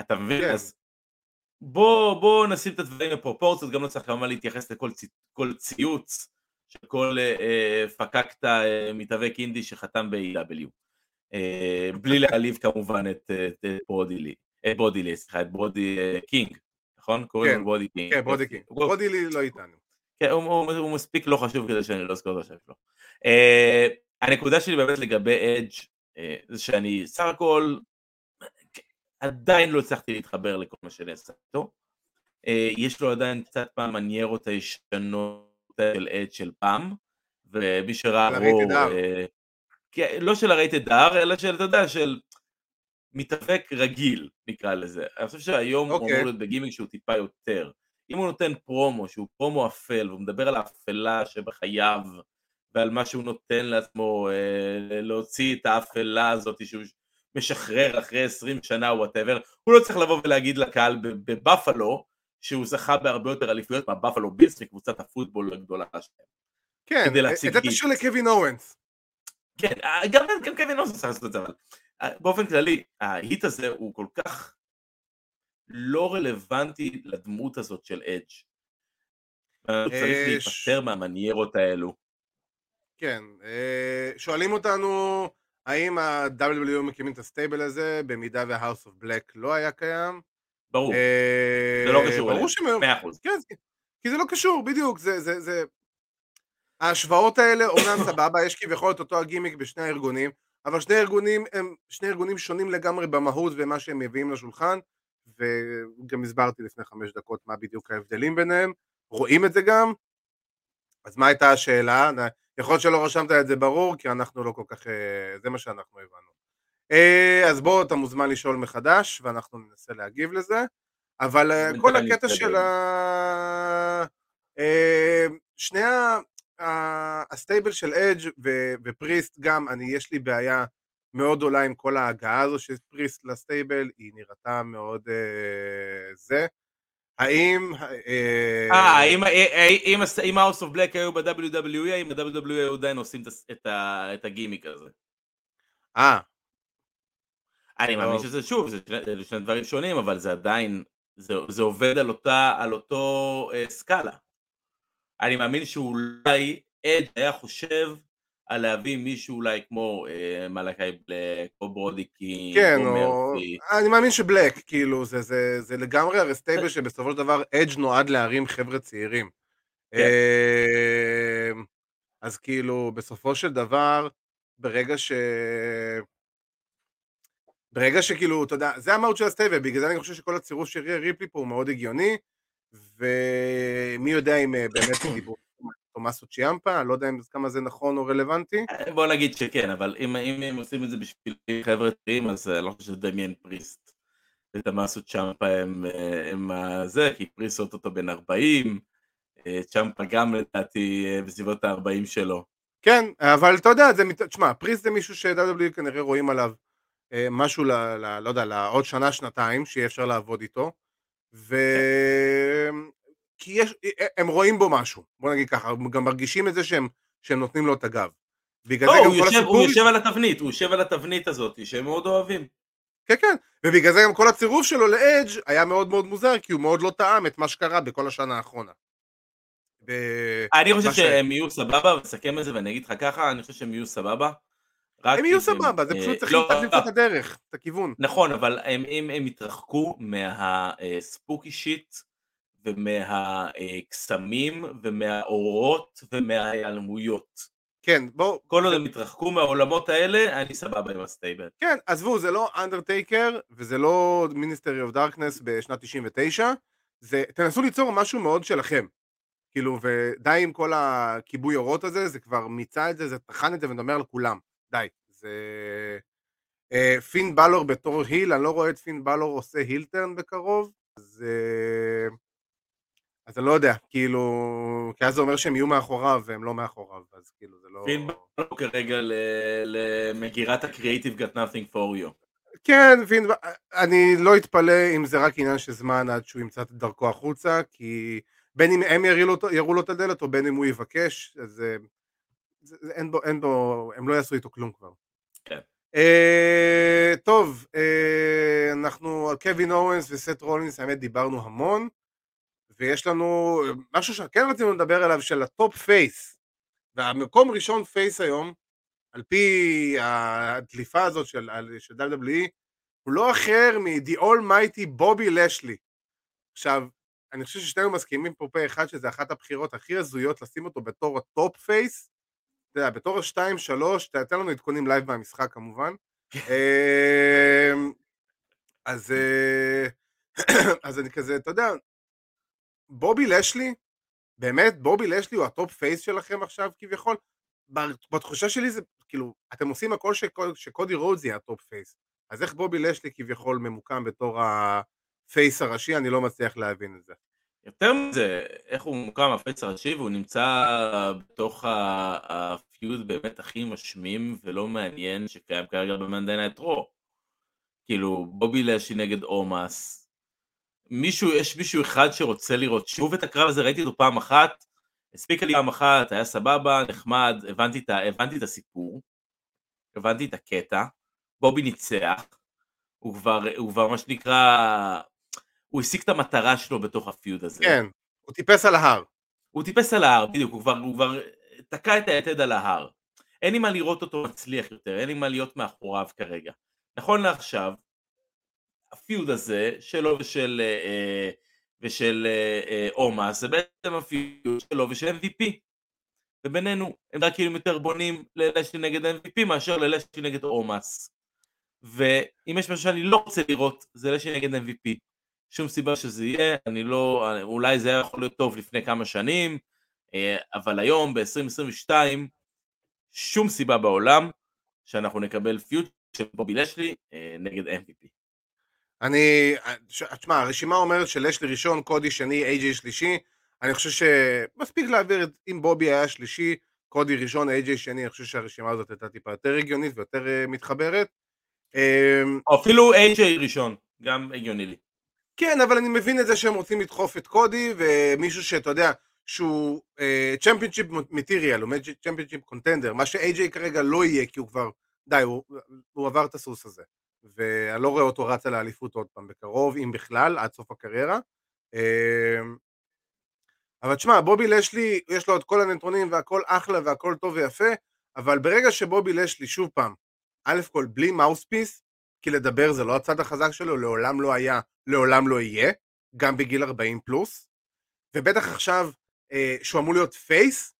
אתה מבין? כן. אז בוא, בוא נשים את הדברים בפרופורציות, גם לא צריך כמובן להתייחס לכל צי, כל ציוץ של כל אה, אה, פקקטה אה, מתאבק אינדי שחתם ב-AEW. אה, בלי להעליב כמובן את, את, את ברודי לי, את ברודי לי, סליחה, את ברודי אה, קינג, נכון? קוראים כן, לו ברודי קינג. כן, ברודי. קינג. הוא- ברודי לי לא איתנו. כן, הוא, הוא, הוא מספיק לא חשוב כדי שאני לא אזכור את השם שלו. הנקודה שלי באמת לגבי אדג' אה, זה שאני סך הכל עדיין לא הצלחתי להתחבר לכל מה שנעשה איתו. Uh, יש לו עדיין קצת מהמניירות הישנות של אדג' של פעם, ומי שראה רו, אר. uh, לא של הרייטד R, אלא של, אתה יודע, של מתאבק רגיל, נקרא לזה. אני חושב שהיום okay. הוא אמור אוקיי. להיות בגימיק שהוא טיפה יותר. אם הוא נותן פרומו, שהוא פרומו אפל, והוא מדבר על האפלה שבחייו, ועל מה שהוא נותן לעצמו, אה, להוציא את האפלה הזאת שהוא משחרר אחרי 20 שנה או whatever, הוא לא צריך לבוא ולהגיד לקהל בבפלו, שהוא זכה בהרבה יותר אליפויות מהבפלו בילס מקבוצת הפוטבול הגדולה שלהם. כן, את זה תשאיר לקווין אוונס. כן, אה, גם כן קווין אוונס צריך לעשות את זה, אבל אה, באופן כללי, ה-heat הזה הוא כל כך לא רלוונטי לדמות הזאת של אדג'. הוא צריך להיפטר מהמניירות האלו. כן, שואלים אותנו האם ה-WW מקימים את הסטייבל הזה במידה וה-House of Black לא היה קיים? ברור, זה לא קשור ברור אליהם, מאה אחוז. כן, כי זה לא קשור, בדיוק, זה, זה, זה... ההשוואות האלה, אומנם סבבה, יש כביכול את אותו הגימיק בשני הארגונים, אבל שני ארגונים הם שני ארגונים שונים לגמרי במהות ומה שהם מביאים לשולחן, וגם הסברתי לפני חמש דקות מה בדיוק ההבדלים ביניהם, רואים את זה גם, אז מה הייתה השאלה? יכול להיות שלא רשמת את זה ברור, כי אנחנו לא כל כך... אה, זה מה שאנחנו הבנו. אה, אז בוא, אתה מוזמן לשאול מחדש, ואנחנו ננסה להגיב לזה, אבל אה, כל הקטע של ה... שני ה... ה-stable של אדג' ופריסט גם, אני, יש לי בעיה מאוד גדולה עם כל ההגעה הזו של פריסט ל-stable, היא נראתה מאוד זה. האם... אה, אם House of Black היו ב-WWE, האם ה-WWE עדיין עושים את הגימיק הזה? אה. אני מאמין שזה שוב, זה שני דברים שונים, אבל זה עדיין, זה עובד על אותו סקאלה. אני מאמין שאולי אדג' היה חושב על להביא מישהו אולי כמו אה, מלאקי בלק, או ברודי קינג, כן, או מרפי. אני מאמין שבלק, כאילו, זה, זה, זה לגמרי הרי stable שבסופו של דבר אדג' נועד להרים חבר'ה צעירים. כן. אה, אז כאילו, בסופו של דבר, ברגע ש... ברגע שכאילו, אתה יודע, זה המהות של ה-stable, בגלל זה אני חושב שכל הצירוף של ריפלי פה הוא מאוד הגיוני, ומי יודע אם אה, באמת דיברו תומאסו צ'יאמפה, אני לא יודע אם כמה זה נכון או רלוונטי. אה, בוא נגיד שכן, אבל אם, אם הם עושים את זה בשביל חבר'ה טריים, אז אני אה, לא חושב שדמיין פריסט ותומאסו צ'אמפה הם, אה, הם זה, כי פריסט אותו בן 40, צ'אמפה גם לדעתי בסביבות ה-40 שלו. כן, אבל אתה יודע, זה, תשמע, פריסט זה מישהו ש-W כנראה רואים עליו משהו, ל, ל, לא יודע, לעוד שנה, שנתיים, שיהיה אפשר לעבוד איתו. ו... כי יש, הם רואים בו משהו, בוא נגיד ככה, הם גם מרגישים את זה שהם, שהם נותנים לו את הגב. בגלל לא, זה הוא, יושב, הסיפור... הוא יושב על התבנית, הוא יושב על התבנית הזאת שהם מאוד אוהבים. כן, כן, ובגלל זה גם כל הצירוף שלו לאדג' היה מאוד מאוד מוזר, כי הוא מאוד לא טעם את מה שקרה בכל השנה האחרונה. ב... אני חושב שהם יהיו סבבה, נסכם את זה ואני אגיד לך ככה, אני חושב שהם יהיו סבבה. הם יהיו סבבה, זה פשוט צריך לא, להחליף את הדרך, את הכיוון. נכון, אבל אם הם יתרחקו מהספוקי שיט, ומהקסמים ומהאורות ומההיעלמויות. כן, בואו... כל עוד הם יתרחקו מהעולמות האלה, אני סבבה עם ה stable. כן, עזבו, זה לא אנדרטייקר, וזה לא Ministry of Darkness בשנת 99, זה, תנסו ליצור משהו מאוד שלכם. כאילו, ודי עם כל הכיבוי אורות הזה, זה כבר מיצה את זה, זה טחן את זה ונאמר לכולם. די. זה... אה, פין באלור בתור heel, אני לא רואה את פין באלור עושה heel turn בקרוב, אז... אה, אז אני לא יודע, כאילו, כי אז זה אומר שהם יהיו מאחוריו והם לא מאחוריו, אז כאילו זה לא... פין בלו כרגע למגירת ה-Creative got nothing for you. כן, פין, אני לא אתפלא אם זה רק עניין של זמן עד שהוא ימצא את דרכו החוצה, כי בין אם הם יראו לו, יראו לו את הדלת או בין אם הוא יבקש, אז זה, זה, אין, בו, אין בו, הם לא יעשו איתו כלום כבר. כן. Uh, טוב, uh, אנחנו על קווין אורנס וסט רולינס, האמת דיברנו המון. ויש לנו משהו שכן רצינו לדבר עליו של ה top face והמקום ראשון face היום על פי הדליפה הזאת של, של WWE הוא לא אחר מ-The Almighty בובי לשלי עכשיו אני חושב ששנינו מסכימים פה פה אחד שזה אחת הבחירות הכי הזויות לשים אותו בתור ה top face אתה יודע, בתור השתיים שלוש, תתן לנו עדכונים live מהמשחק כמובן. אמ, אז אה, אז אני כזה, אתה יודע, בובי לשלי, באמת, בובי לשלי הוא ה top face שלכם עכשיו כביכול? בתחושה שלי זה, כאילו, אתם עושים הכל שקוד, שקודי רודס יהיה ה top face, אז איך בובי לשלי כביכול ממוקם בתור ה face הראשי, אני לא מצליח להבין את זה. יותר מזה, איך הוא ממוקם ה face הראשי והוא נמצא בתוך ה feud באמת הכי משמים ולא מעניין שקיים כרגע ב Monday Night Raw. כאילו, בובי לשלי נגד אורמאס, מישהו, יש מישהו אחד שרוצה לראות שוב את הקרב הזה, ראיתי אותו פעם אחת, הספיקה לי פעם אחת, היה סבבה, נחמד, הבנתי את, הבנתי את הסיפור, הבנתי את הקטע, בובי ניצח, הוא כבר, הוא כבר מה שנקרא, הוא השיג את המטרה שלו בתוך הפיוד הזה. כן, הוא טיפס על ההר. הוא טיפס על ההר, בדיוק, הוא כבר, הוא כבר תקע את היתד על ההר. אין לי מה לראות אותו מצליח יותר, אין לי מה להיות מאחוריו כרגע. נכון לעכשיו, הפיוד הזה שלו ושל, אה, אה ושל אה, אומה זה בעצם הפיוד שלו ושל MVP. ובינינו הם רק כאילו יותר בונים ללשלי נגד MVP מאשר ללשלי נגד אומאס. ואם יש משהו שאני לא רוצה לראות זה לשלי נגד MVP. שום סיבה שזה יהיה, אני לא, אולי זה היה יכול להיות טוב לפני כמה שנים, אה, אבל היום ב-2022 שום סיבה בעולם שאנחנו נקבל פיוט של בובי לשלי אה, נגד MVP. אני, תשמע, הרשימה אומרת שלשלי ראשון, קודי שני, איי-ג'יי שלישי, אני חושב שמספיק להעביר את, אם בובי היה שלישי, קודי ראשון, איי-ג'יי שני, אני חושב שהרשימה הזאת הייתה טיפה יותר הגיונית ויותר uh, מתחברת. אמ, אפילו איי-ג'יי ראשון, גם הגיוני לי. כן, אבל אני מבין את זה שהם רוצים לדחוף את קודי, ומישהו שאתה יודע, שהוא צ'מפיונשיפ מטיריאל, הוא צ'מפיונשיפ קונטנדר, מה שאיי-ג'יי כרגע לא יהיה, כי הוא כבר, די, הוא, הוא עבר את הסוס הזה. ואני לא רואה אותו רץ על האליפות עוד פעם בקרוב, אם בכלל, עד סוף הקריירה. אמ, אבל תשמע, בובי לשלי, יש לו את כל הנתונים והכל אחלה והכל טוב ויפה, אבל ברגע שבובי לשלי, שוב פעם, א' כל בלי מאוספיס, כי לדבר זה לא הצד החזק שלו, לעולם לא היה, לעולם לא יהיה, גם בגיל 40 פלוס, ובטח עכשיו אה, שהוא אמור להיות פייס,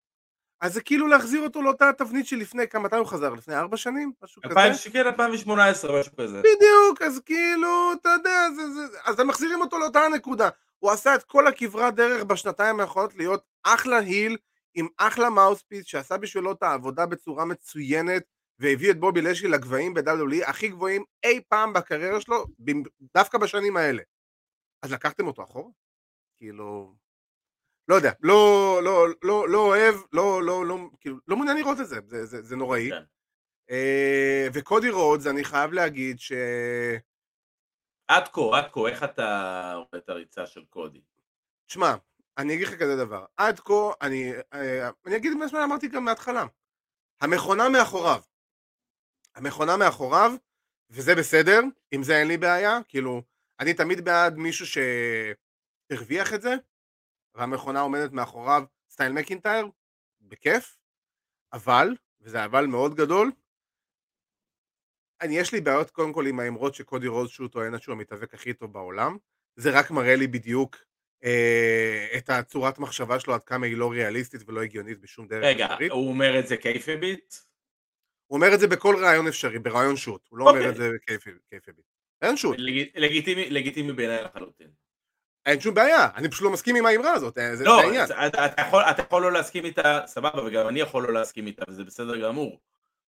אז זה כאילו להחזיר אותו לאותה תבנית שלפני, כמה מתי הוא חזר? לפני ארבע שנים? משהו כזה? כן, 2018, משהו כזה. בדיוק, אז כאילו, אתה יודע, זה, זה, אז הם מחזירים אותו לאותה הנקודה. הוא עשה את כל הכברת דרך בשנתיים האחרונות להיות אחלה היל, עם אחלה מאוספיס, שעשה בשבילו את העבודה בצורה מצוינת, והביא את בובי לשי לגבהים ב-WWE הכי גבוהים אי פעם בקריירה שלו, דווקא בשנים האלה. אז לקחתם אותו אחורה? כאילו... לא יודע, לא, לא, לא, לא אוהב, לא, לא, לא, כאילו, לא מעוניין לראות את זה, זה, זה, זה נוראי. כן. Uh, וקודי רודס, אני חייב להגיד ש... עד כה, עד כה, איך אתה רואה את הריצה של קודי? תשמע, אני אגיד לך כזה דבר, עד כה, אני, uh, אני אגיד מה שאמרתי גם מההתחלה, המכונה מאחוריו, המכונה מאחוריו, וזה בסדר, עם זה אין לי בעיה, כאילו, אני תמיד בעד מישהו שהרוויח את זה, והמכונה עומדת מאחוריו סטייל מקינטייר, בכיף, אבל, וזה אבל מאוד גדול, אני, יש לי בעיות קודם כל עם האמרות שקודי רוז שהוא טוען שהוא המתאבק הכי טוב בעולם, זה רק מראה לי בדיוק אה, את הצורת מחשבה שלו עד כמה היא לא ריאליסטית ולא הגיונית בשום דרך רגע, אפשרית. הוא אומר את זה kayfabe ית? הוא אומר את זה בכל ריאיון אפשרי, בריאיון shoot, הוא לא okay. אומר את אוקיי. זה kayfabe ית. אין shoot. לג... לגיטימי, לגיטימי בעיניי לחלוטין. אין שום בעיה, אני פשוט לא מסכים עם האמרה הזאת, אה, זה, לא, זה העניין. אתה, אתה, יכול, אתה יכול לא להסכים איתה, סבבה, וגם אני יכול לא להסכים איתה, וזה בסדר גמור.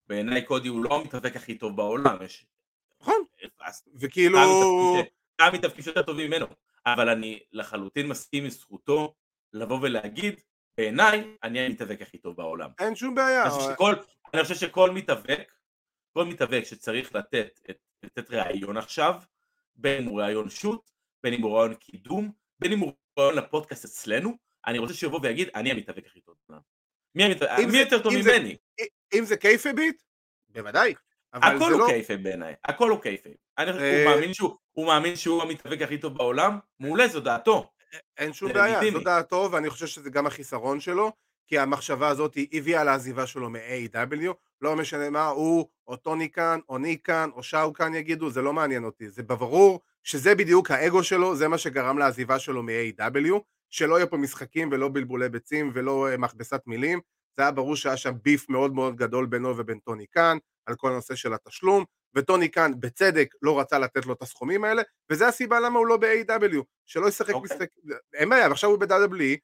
בעיניי קודי הוא לא המתאבק הכי טוב בעולם, יש... נכון, וכאילו... כמה מתאבקים שיותר טובים ממנו, אבל אני לחלוטין מסכים עם זכותו לבוא ולהגיד, בעיניי, אני המתאבק הכי טוב בעולם. אין שום בעיה. אני חושב שכל, אני חושב שכל מתאבק, כל מתאבק שצריך לתת, לתת ראיון עכשיו, בין הוא ראיון שוט, בין אם הוא רעיון קידום, בין אם הוא רעיון לפודקאסט אצלנו, אני רוצה שיבוא ויגיד, אני המתאבק הכי טוב. מי, המת... מי יותר טוב ממני? אם זה קייפביט, בוודאי. הכל הוא לא... קייפב בעיניי, הכל הוא קייפב. הוא אה, מאמין שהוא, הוא מאמין שהוא המתאבק הכי טוב בעולם, מעולה, זו דעתו. אין שום בעיה, זו דעתו, ואני חושב שזה גם החיסרון שלו, כי המחשבה הזאת הביאה לעזיבה שלו מ-AW, לא משנה מה, הוא, או טוני כאן, או כאן, או שאו כאן יגידו, זה לא מעניין אותי. זה ברור שזה בדיוק האגו שלו, זה מה שגרם לעזיבה שלו מ-AW, שלא יהיו פה משחקים ולא בלבולי ביצים ולא אה, מכבסת מילים, זה היה ברור שהיה שם beef מאוד מאוד גדול בינו ובין טוני קאן, על כל הנושא של התשלום, וטוני קאן בצדק לא רצה לתת לו את הסכומים האלה, וזה הסיבה למה הוא לא ב-AEW, שלא ישחק okay. אוקיי. משחק, אין בעיה, ועכשיו הוא ב-WWE,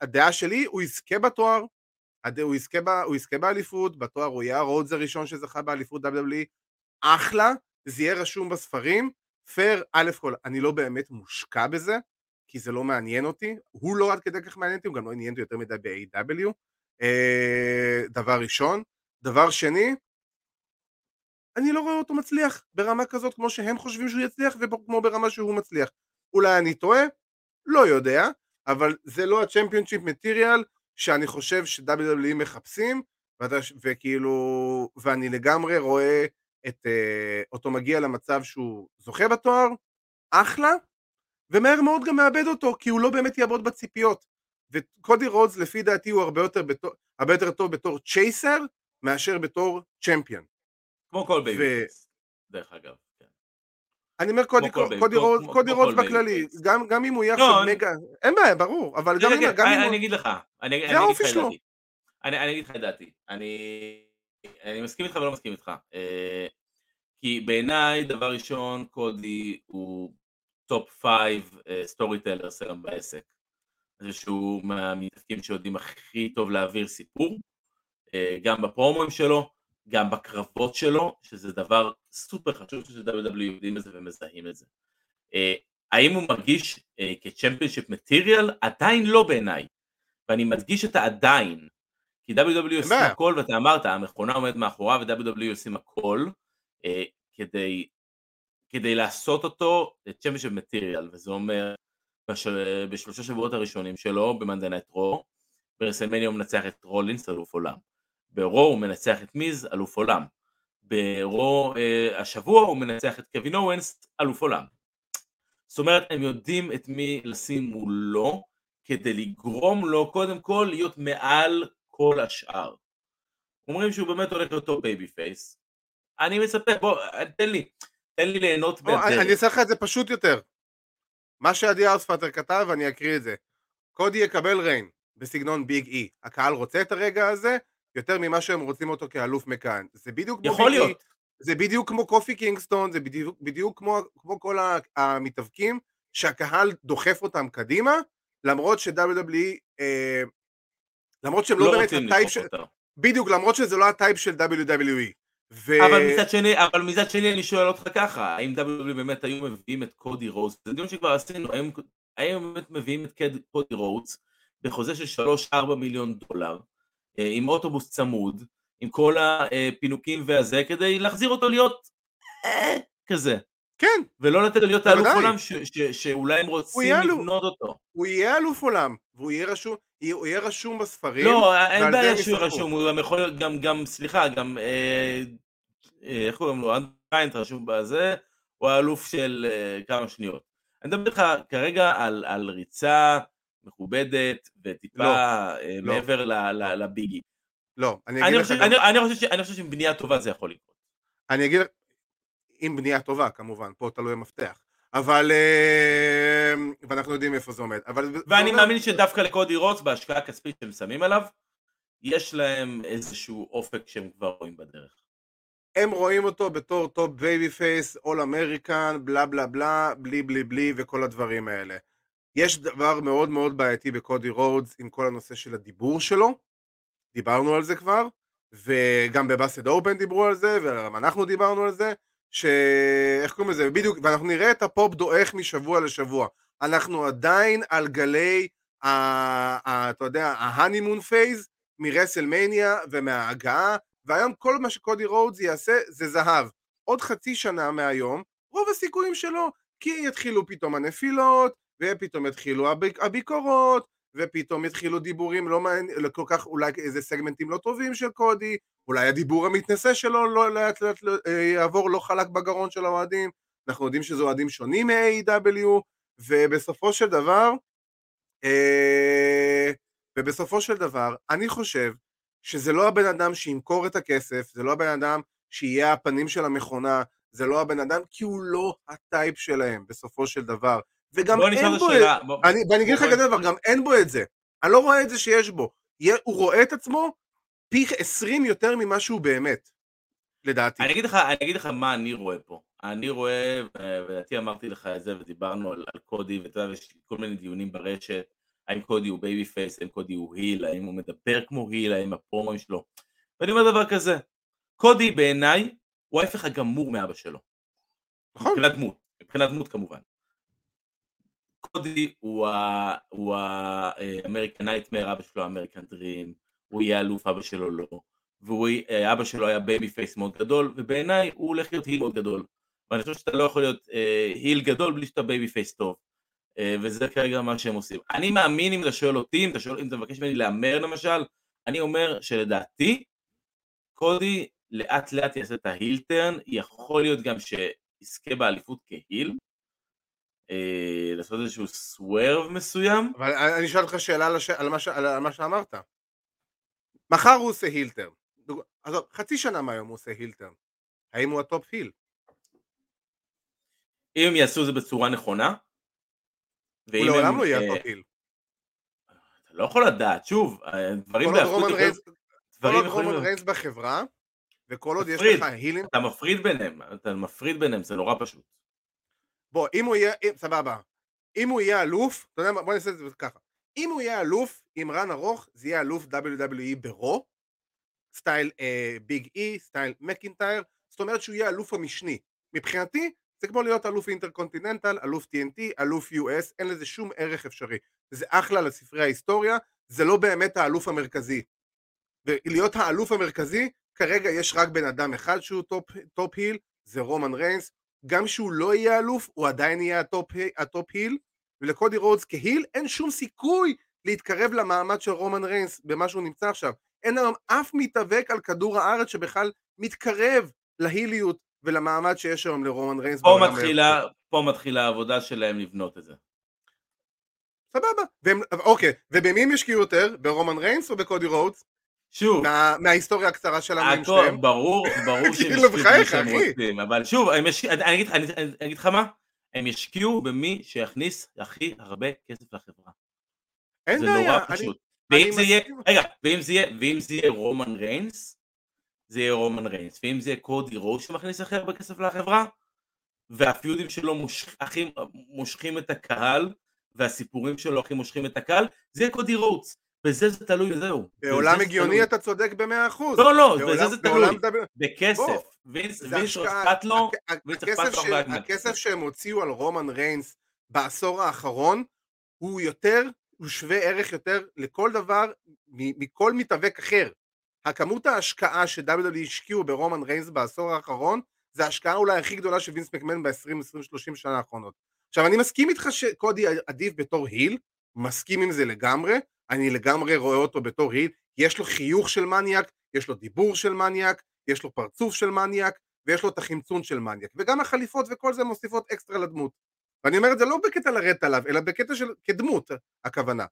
הדעה שלי, הוא יזכה בתואר, הוא יזכה ב- הוא יזכה באליפות, בתואר הוא יהיה הרודס הראשון שזכה באליפות WWE, אחלה, זה יהיה רשום בספרים, פייר, א' כל, אני לא באמת מושקע בזה, כי זה לא מעניין אותי, הוא לא עד כדי כך מעניין אותי, הוא גם לא עניין אותי יותר מדי ב-AW, אה, דבר ראשון. דבר שני, אני לא רואה אותו מצליח ברמה כזאת כמו שהם חושבים שהוא יצליח וכמו ברמה שהוא מצליח. אולי אני טועה, לא יודע, אבל זה לא הצ'מפיונשיפ מטיריאל שאני חושב ש-WWE מחפשים, ואתה, וכאילו, ואני לגמרי רואה את אה, אותו מגיע למצב שהוא זוכה בתואר, אחלה, ומהר מאוד גם מאבד אותו, כי הוא לא באמת יעמוד בציפיות. וקודי רודס לפי דעתי הוא הרבה יותר, בתור, הרבה יותר טוב בתור chaser מאשר בתור champion. כמו כל baby דרך אגב. כן. אני אומר קודי, קודי קודי רודס כל בכללי. גם, גם אם הוא יהיה לא, עכשיו מגה, אין בעיה, ברור, אבל גם אם, הוא... אני אגיד לך, אני אני אגיד לך את. דעתי. אני אני אגיד לך את דעתי. אני אני מסכים איתך ולא מסכים איתך. אה, כי בעיניי, דבר ראשון, קודי הוא top five storytellers בעסק. זה שהוא מהמתאבקים שיודעים הכי טוב להעביר סיפור, אה, גם בפרומואים שלו, גם בקרבות שלו, שזה דבר סופר חשוב ש-WWE יודעים את זה ומזהים את זה. אה, האם הוא מרגיש כ championship material? עדיין לא בעיניי. ואני מדגיש את העדיין. כי WWE עושים. הכל, ואתה אמרת, המכונה עומדת מאחוריו, ו-WWE עושים הכל אה, כדי, כדי לעשות אותו championship material, וזה אומר בש... בשלושה שבועות הראשונים שלו, ב Monday Night Raw, ברסלמניה הוא מנצח את רולינס, אלוף עולם. ב Raw הוא מנצח את מיז, אלוף עולם. ב Raw אה, השבוע הוא מנצח את קווין אוונס, אלוף עולם. זאת אומרת, הם יודעים את מי לשים מולו, כדי לגרום לו קודם כל להיות מעל כל השאר. אומרים שהוא באמת הולך להיות top babyface. אני מצפה, בוא, תן לי, תן לי ליהנות או, אני מהדרך. אעשה לך את זה פשוט יותר. מה שעדי ארספאטר כתב, אני אקריא את זה. קודי יקבל reign בסגנון ביג אי. הקהל רוצה את הרגע הזה יותר ממה שהם רוצים אותו כאלוף מכהן. זה בדיוק כמו יכול אי, להיות. זה בדיוק כמו קופי קינגסטון, זה בדיוק, בדיוק כמו, כמו כל המתאבקים שהקהל דוחף אותם קדימה, למרות ש-WWE, אה, למרות שהם לא, לא באמת ה type של, אותו. בדיוק, למרות שזה לא ה type של WWE. ו... אבל מצד שני, אבל מצד שני אני שואל אותך ככה, האם WWE באמת היו מביאים את קודי רודס, זה דיון שכבר עשינו, האם האם הם באמת מביאים את קד- קודי רודס בחוזה של 3-4 מיליון דולר, אה, עם אוטובוס צמוד, עם כל הפינוקים והזה, כדי להחזיר אותו להיות אה, כזה, כן, ולא לתת לו להיות האלוף. עולם ש- ש- שאולי הם רוצים. לבנות אותו. הוא יהיה אלוף עולם, והוא יהיה רשום, הוא יהיה רשום בספרים. לא, אין בעיה שהוא ישחקו. רשום, הוא גם יכול להיות, גם, גם, סליחה, גם, אה, אה, איך קוראים לו, אנדריינט רשום בזה, הוא האלוף של אה, כמה שניות. אני מדבר איתך כרגע על, על ריצה מכובדת וטיפה לא, אה, לא. מעבר ל- ל- לביגי. לא, אני אני אגיד לך אני, אני, חושב ש, אני חושב שעם בנייה טובה זה יכול לקרות. אני אגיד עם בנייה טובה כמובן, פה תלוי המפתח. אבל, אה, ואנחנו יודעים איפה זה עומד. אבל, ואני מאמין שדווקא לקודי רודס, בהשקעה הכספית שהם שמים עליו, יש להם איזשהו אופק שהם כבר רואים בדרך. הם רואים אותו בתור top babyface, all American, בלה בלה בלה, בלי בלי בלי וכל הדברים האלה. יש דבר מאוד מאוד בעייתי בקודי רודס עם כל הנושא של הדיבור שלו, דיברנו על זה כבר, וגם ב Busted Open דיברו על זה, וגם אנחנו דיברנו על זה, ש... איך קוראים לזה? בדיוק, ואנחנו נראה את הפופ דועך משבוע לשבוע. אנחנו עדיין על גלי, ה... ה... אתה יודע, ה honeymoon phase מרסלמניה ומההגעה, והיום כל מה שקודי רודס יעשה זה זהב. עוד חצי שנה מהיום, רוב הסיכויים שלו, כי יתחילו פתאום הנפילות, ופתאום יתחילו הביק... הביקורות, ופתאום יתחילו דיבורים לא מעניין, לא כל כך, אולי איזה סגמנטים לא טובים של קודי, אולי הדיבור המתנשא שלו לא לאט לאט לא, אה, יעבור לא חלק בגרון של האוהדים, אנחנו יודעים שזה אוהדים שונים מ-AEW, ובסופו של דבר, אה, ובסופו של דבר, אני חושב שזה לא הבן אדם שימכור את הכסף, זה לא הבן אדם שיהיה הפנים של המכונה, זה לא הבן אדם, כי הוא לא הטייפ שלהם בסופו של דבר. וגם בוא אין את בו, השאלה. בוא- אני, ואני אגיד לך בוא- כזה דבר, גם אין בו את זה. אני לא רואה את זה שיש בו. הוא רואה את עצמו פי 20 יותר ממה שהוא באמת, לדעתי. אני אגיד לך, אני אגיד לך מה אני רואה פה. אני רואה, ולדעתי אמרתי לך את זה, ודיברנו על, על קודי, ואתה יודע, יש כל מיני דיונים ברשת, האם קודי הוא baby face, האם קודי הוא heel, האם הוא מדבר כמו heel, האם הפרומואים שלו. ואני אומר דבר כזה, קודי בעיניי הוא ההפך הגמור מאבא שלו. נכון. מבחינת דמות, מבחינת דמות כמובן. קודי הוא ה American Nightmare, אבא שלו ה American Dream, הוא יהיה אלוף, אבא שלו לא, ואבא שלו היה baby face מאוד גדול, ובעיניי הוא הולך להיות heel מאוד גדול. ואני חושב שאתה לא יכול להיות אה, heel גדול בלי שאתה baby face טוב. אה, וזה כרגע מה שהם עושים. אני מאמין אם אתה שואל אותי, אם אתה, שואל, אם אתה מבקש ממני להמר למשל, אני אומר שלדעתי, קודי לאט לאט יעשה את ה heel turn, יכול להיות גם שיזכה באליפות כ heel, אה, לעשות איזשהו swerve מסוים. אבל אני אשאל אותך שאלה על, הש... על, מה ש... על מה שאמרת. מחר הוא עושה heel turn. עזוב, חצי שנה מהיום הוא עושה heel turn. האם הוא ה top heel? אם הם יעשו זה בצורה נכונה, הוא לעולם לא יהיה ה top heel. אתה לא יכול לדעת, שוב, דברים באחוז... כל עוד רומן ריינס בחברה, וכל עוד יש לך הילים... אתה מפריד ביניהם, אתה מפריד ביניהם, זה נורא פשוט. בוא, אם הוא יהיה, סבבה, אם הוא יהיה אלוף, אתה יודע מה, בוא נעשה את זה ככה. אם הוא יהיה אלוף עם run ארוך, זה יהיה אלוף WWE bro, style ביג אי, style מקינטייר, זאת אומרת שהוא יהיה אלוף המשני. מבחינתי, זה כמו להיות אלוף Intercontinental, אלוף TNT, אלוף US, אין לזה שום ערך אפשרי. זה אחלה לספרי ההיסטוריה, זה לא באמת האלוף המרכזי. ולהיות האלוף המרכזי, כרגע יש רק בן אדם אחד שהוא top, top heel, זה רומן ריינס. גם שהוא לא יהיה אלוף, הוא עדיין יהיה ה top, ה top heel, ולקודי רודס כ heel אין שום סיכוי להתקרב למעמד של רומן ריינס במה שהוא נמצא עכשיו. אין היום אף מתאבק על כדור הארץ שבכלל מתקרב להיליות ולמעמד שיש היום לרומן ריינס. פה מתחילה, פה מתחילה העבודה שלהם לבנות את זה. סבבה. והם, אוקיי, ובמי הם ישקיעו יותר? ברומן ריינס או בקודי רודס? שוב, מה, מההיסטוריה הקצרה שלנו עם שניהם. ברור, ברור שהם ישקיעו במי שהם רוצים, אבל שוב, יש... אני, אני, אני, אני אגיד לך מה, הם ישקיעו במי שיכניס הכי הרבה כסף לחברה. אין בעיה. זה נורא פשוט. ואם זה יהיה, רגע, ואם זה יהיה, ואם זה יהיה רומן ריינס, זה יהיה רומן ריינס, ואם זה יהיה קודי רודס שמכניס הכי הרבה כסף לחברה, והפיודים שלו מושכים, הכי מושכים את הקהל, והסיפורים שלו הכי מושכים את הקהל, זה יהיה קודי רוץ. בזה זה תלוי, וזהו. בעולם הגיוני אתה צודק במאה אחוז. לא, לא, בזה זה תלוי. בכסף. וינס אכפת לו, וינס אכפת לו הכסף שהם הוציאו על רומן ריינס בעשור האחרון, הוא יותר, הוא שווה ערך יותר לכל דבר מכל מתאבק אחר. הכמות ההשקעה ש-WWE השקיעו ברומן ריינס בעשור האחרון, זה ההשקעה אולי הכי גדולה של וינס מקמן ב-20, 20, 30 שנה האחרונות. עכשיו אני מסכים איתך שקודי עדיף בתור heel, מסכים עם זה לגמרי, אני לגמרי רואה אותו בתור heel, יש לו חיוך של מניאק, יש לו דיבור של מניאק, יש לו פרצוף של מניאק, ויש לו את החמצון של מניאק, וגם החליפות וכל זה מוסיפות אקסטרה לדמות. ואני אומר את זה לא בקטע לרדת עליו, אלא בקטע של כדמות, הכוונה.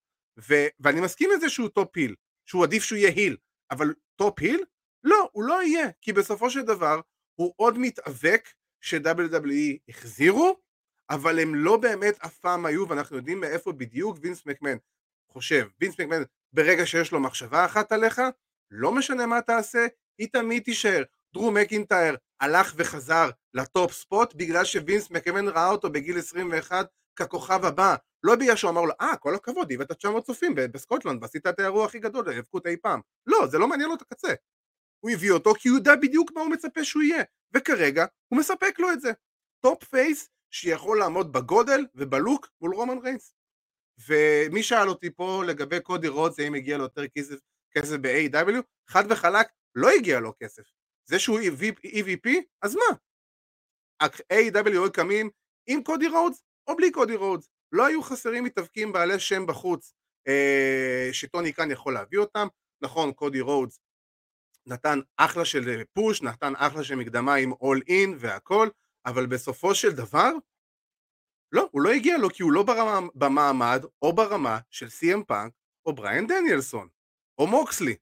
ו, ואני מסכים עם זה שהוא top heel, שהוא עדיף שהוא יהיה heel, אבל top heel? לא, הוא לא יהיה, כי בסופו של דבר הוא עוד מתאבק ש-WWE החזירו, אבל הם לא באמת אף פעם היו, ואנחנו יודעים מאיפה בדיוק וינס מקמן חושב. וינס מקמן, ברגע שיש לו מחשבה אחת עליך, לא משנה מה תעשה, היא תמיד תישאר. דרו מקינטייר הלך וחזר ל top spot בגלל שווינס מקמן ראה אותו בגיל 21 ככוכב הבא. לא בגלל שהוא אמר לו, אה, כל הכבוד, הבאת 900 צופים בסקוטלנד ועשית את האירוע הכי גדול להיאבקות אי פעם. לא, זה לא מעניין לו את הקצה. הוא הביא אותו כי הוא יודע בדיוק מה הוא מצפה שהוא יהיה, וכרגע הוא מספק לו את זה. top face שיכול לעמוד בגודל וב look מול רומן ריינס. ומי שאל אותי פה לגבי קודי רודס, האם הגיע לו יותר כסף, כסף ב-AEW, חד וחלק, לא הגיע לו כסף. זה שהוא EVP, אז מה? AEW היו קמים עם קודי רודס או בלי קודי רודס. לא היו חסרים מתאבקים בעלי שם בחוץ אה, שטוני קאן יכול להביא אותם. נכון, קודי רודס נתן אחלה של push, נתן אחלה של מקדמה עם All In והכל, אבל בסופו של דבר, לא, הוא לא הגיע לו כי הוא לא ברמה, במעמד או ברמה של סי.אם פאנק או בריאן דניאלסון או מוקסלי.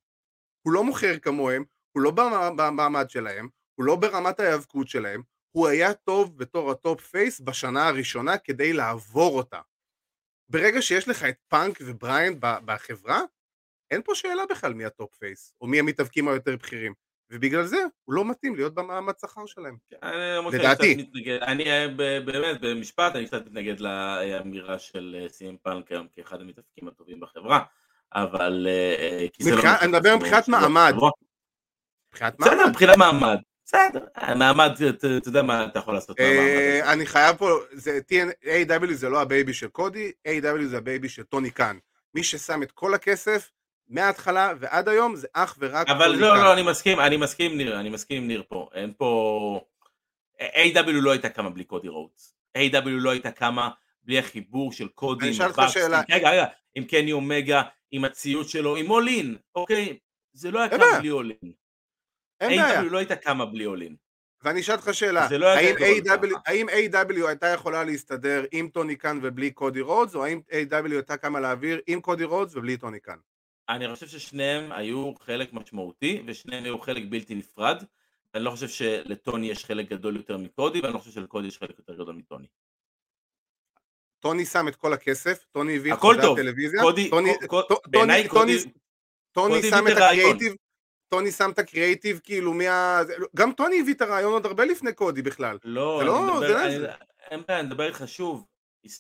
הוא לא מוכר כמוהם, הוא לא במעמד שלהם, הוא לא ברמת ההיאבקות שלהם, הוא היה טוב בתור ה top face בשנה הראשונה כדי לעבור אותה. ברגע שיש לך את פאנק ובריאן בחברה, אין פה שאלה בכלל מי ה top face, או מי המתאבקים היותר בכירים. ובגלל זה הוא לא מתאים להיות במעמד שכר שלהם. אני לדעתי. מתנגד, אני אה, באמת במשפט אני קצת מתנגד לאמירה של אה, סי.אם פאנק היום כאחד המתאבקים הטובים בחברה, אבל אה, לא אני מדבר מבחינת מעמד. בסדר. מבחינת מעמד, בסדר, מעמד, אתה יודע מה אתה יכול לעשות אני חייב פה, AEW זה לא ה baby של קודי, AEW זה ה baby של טוני קאן. מי ששם את כל הכסף מההתחלה ועד היום זה אך ורק אבל לא. לא, אני מסכים, אני מסכים ניר, אני מסכים ניר פה, אין פה... AEW לא הייתה קמה בלי קודי רודס, AEW לא הייתה קמה בלי החיבור של קודי אני אשאל אותך שאלה. רגע, רגע, עם קני אומגה, עם הציוד שלו, עם All In, אוקיי? זה לא היה קם. בלי All In. אין בעיה. AEW לא הייתה קמה בלי All In. ואני אשאל אותך שאלה, לא AEW. האם AEW הייתה יכולה להסתדר עם טוני קאן ובלי קודי רודס, או האם AEW הייתה קמה להעביר עם קודי רודס ובלי טוני קאן? אני חושב ששניהם היו חלק משמעותי, ושניהם היו חלק בלתי נפרד. אני לא חושב שלטוני יש חלק גדול יותר מקודי, ואני לא חושב שלקודי יש חלק יותר גדול מטוני. טוני שם את כל הכסף, טוני הביא את חוזה הטלוויזיה, קודי, טוני- קו- טו- בעיניי טוני- קודי, טוני קודי שם את. הקריאייטיב, טוני שם את הקריאייטיב כאילו מה... גם טוני הביא את הרעיון עוד הרבה לפני קודי בכלל. לא, אני לא- מדבר, לא אני- זה. אין בעיה, אני מדבר איתך שוב,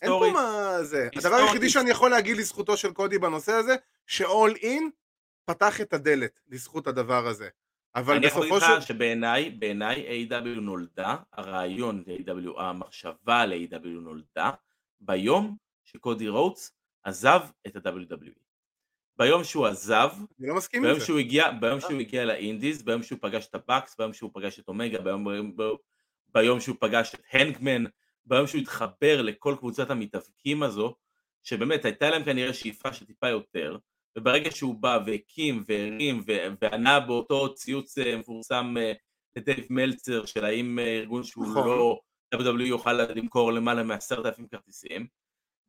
אין פה היסטורית, מה זה. הדבר היסטורית. היחידי שאני יכול להגיד לזכותו של קודי בנושא הזה, ש-all in פתח את הדלת לזכות הדבר הזה. אבל אני יכול בסופו להגיד של... לך שבעיניי, בעיניי A.W נולדה, הרעיון ל-A.W, המחשבה ל-A.W נולדה, ביום שקודי רודס עזב את ה-WWE. ביום שהוא עזב, אני לא מסכים ביום. שהוא הגיע, ביום שהוא הגיע לאינדיז, ביום שהוא פגש את הבאקס, ביום שהוא פגש את אומגה, ביום, ביום, ביום שהוא פגש את הנגמן, ביום שהוא התחבר לכל קבוצת המתאבקים הזו, שבאמת הייתה להם כנראה שאיפה של טיפה יותר, וברגע שהוא בא והקים והרים וענה באותו ציוץ אה, מפורסם אה, לדייב מלצר של האם אה, ארגון שהוא נכון. לא WWE יוכל למכור למעלה מעשרת אלפים כרטיסים,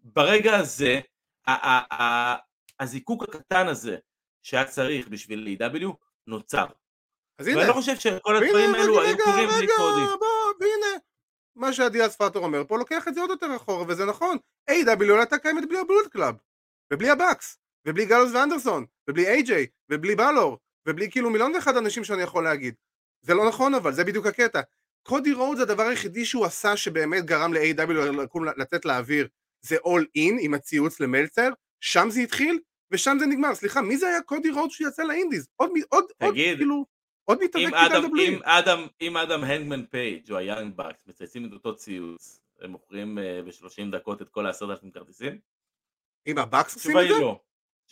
ברגע הזה הזיקוק הקטן הזה שהיה צריך בשביל AEW נוצר. אז הנה, ואני לא חושב שכל הדברים האלו היו קורים בלי קודי. והנה. מה שעדיאס פאטור אומר פה לוקח את זה עוד יותר אחורה, וזה נכון. AEW לא הייתה קיימת בלי הבולט קלאב, ובלי הבאקס, ובלי גאלוס ואנדרסון, ובלי איי-ג'יי, ובלי באלור, ובלי כאילו מיליון ואחד אנשים שאני יכול להגיד. זה לא נכון אבל, זה בדיוק הקטע. קודי רודס זה הדבר היחידי שהוא עשה שבאמת גרם ל-AEW לקום לצאת לאוויר. זה all in עם הציוץ למלצר, שם זה התחיל, ושם זה נגמר. סליחה, מי זה היה קודי רודס שיצא לאינדיז? עוד, עוד, עוד, תגיד, כאילו, עוד מתאבק מ-WWE. אם אדם, אם אדם הנגמן פייג' או היאנג בקס מצייצים את אותו ציוץ, הם מוכרים אה, ב-30 דקות את כל העשרת אלפים כרטיסים? אם הבאקס עושים את זה? לא.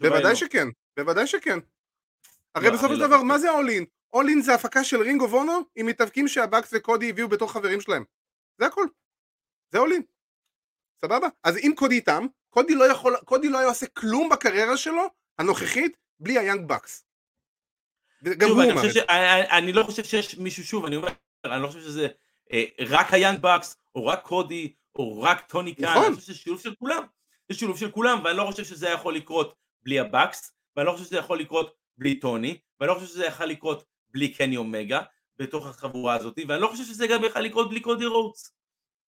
בוודאי לא. שכן, בוודאי שכן. הרי לא, בסופו של לא דבר. מה זה All In? All In זה הפקה של רינג אוף אונור עם מתאבקים שהבאקס וקודי הביאו בתור חברים שלהם. זה הכל. זה All In. סבבה? אז אם קודי איתם, קודי לא יכול, קודי לא היה עושה כלום בקריירה שלו, הנוכחית, בלי היאנג בקס. גם שוב, הוא אמר את. זה. אני, לא חושב שיש מישהו, שוב, אני אומר, אני לא חושב שזה אה, רק היאנג בקס, או רק קודי, או רק טוני קאן, נכון. אני חושב שזה שילוב של כולם. זה שילוב של כולם, ואני לא חושב שזה יכול לקרות בלי הבקס, ואני לא חושב שזה יכול לקרות בלי טוני, ואני לא חושב שזה יכול לקרות בלי קני אומגה, בתוך החבורה הזאת, ואני לא חושב שזה גם יכול לקרות בלי קודי רודס.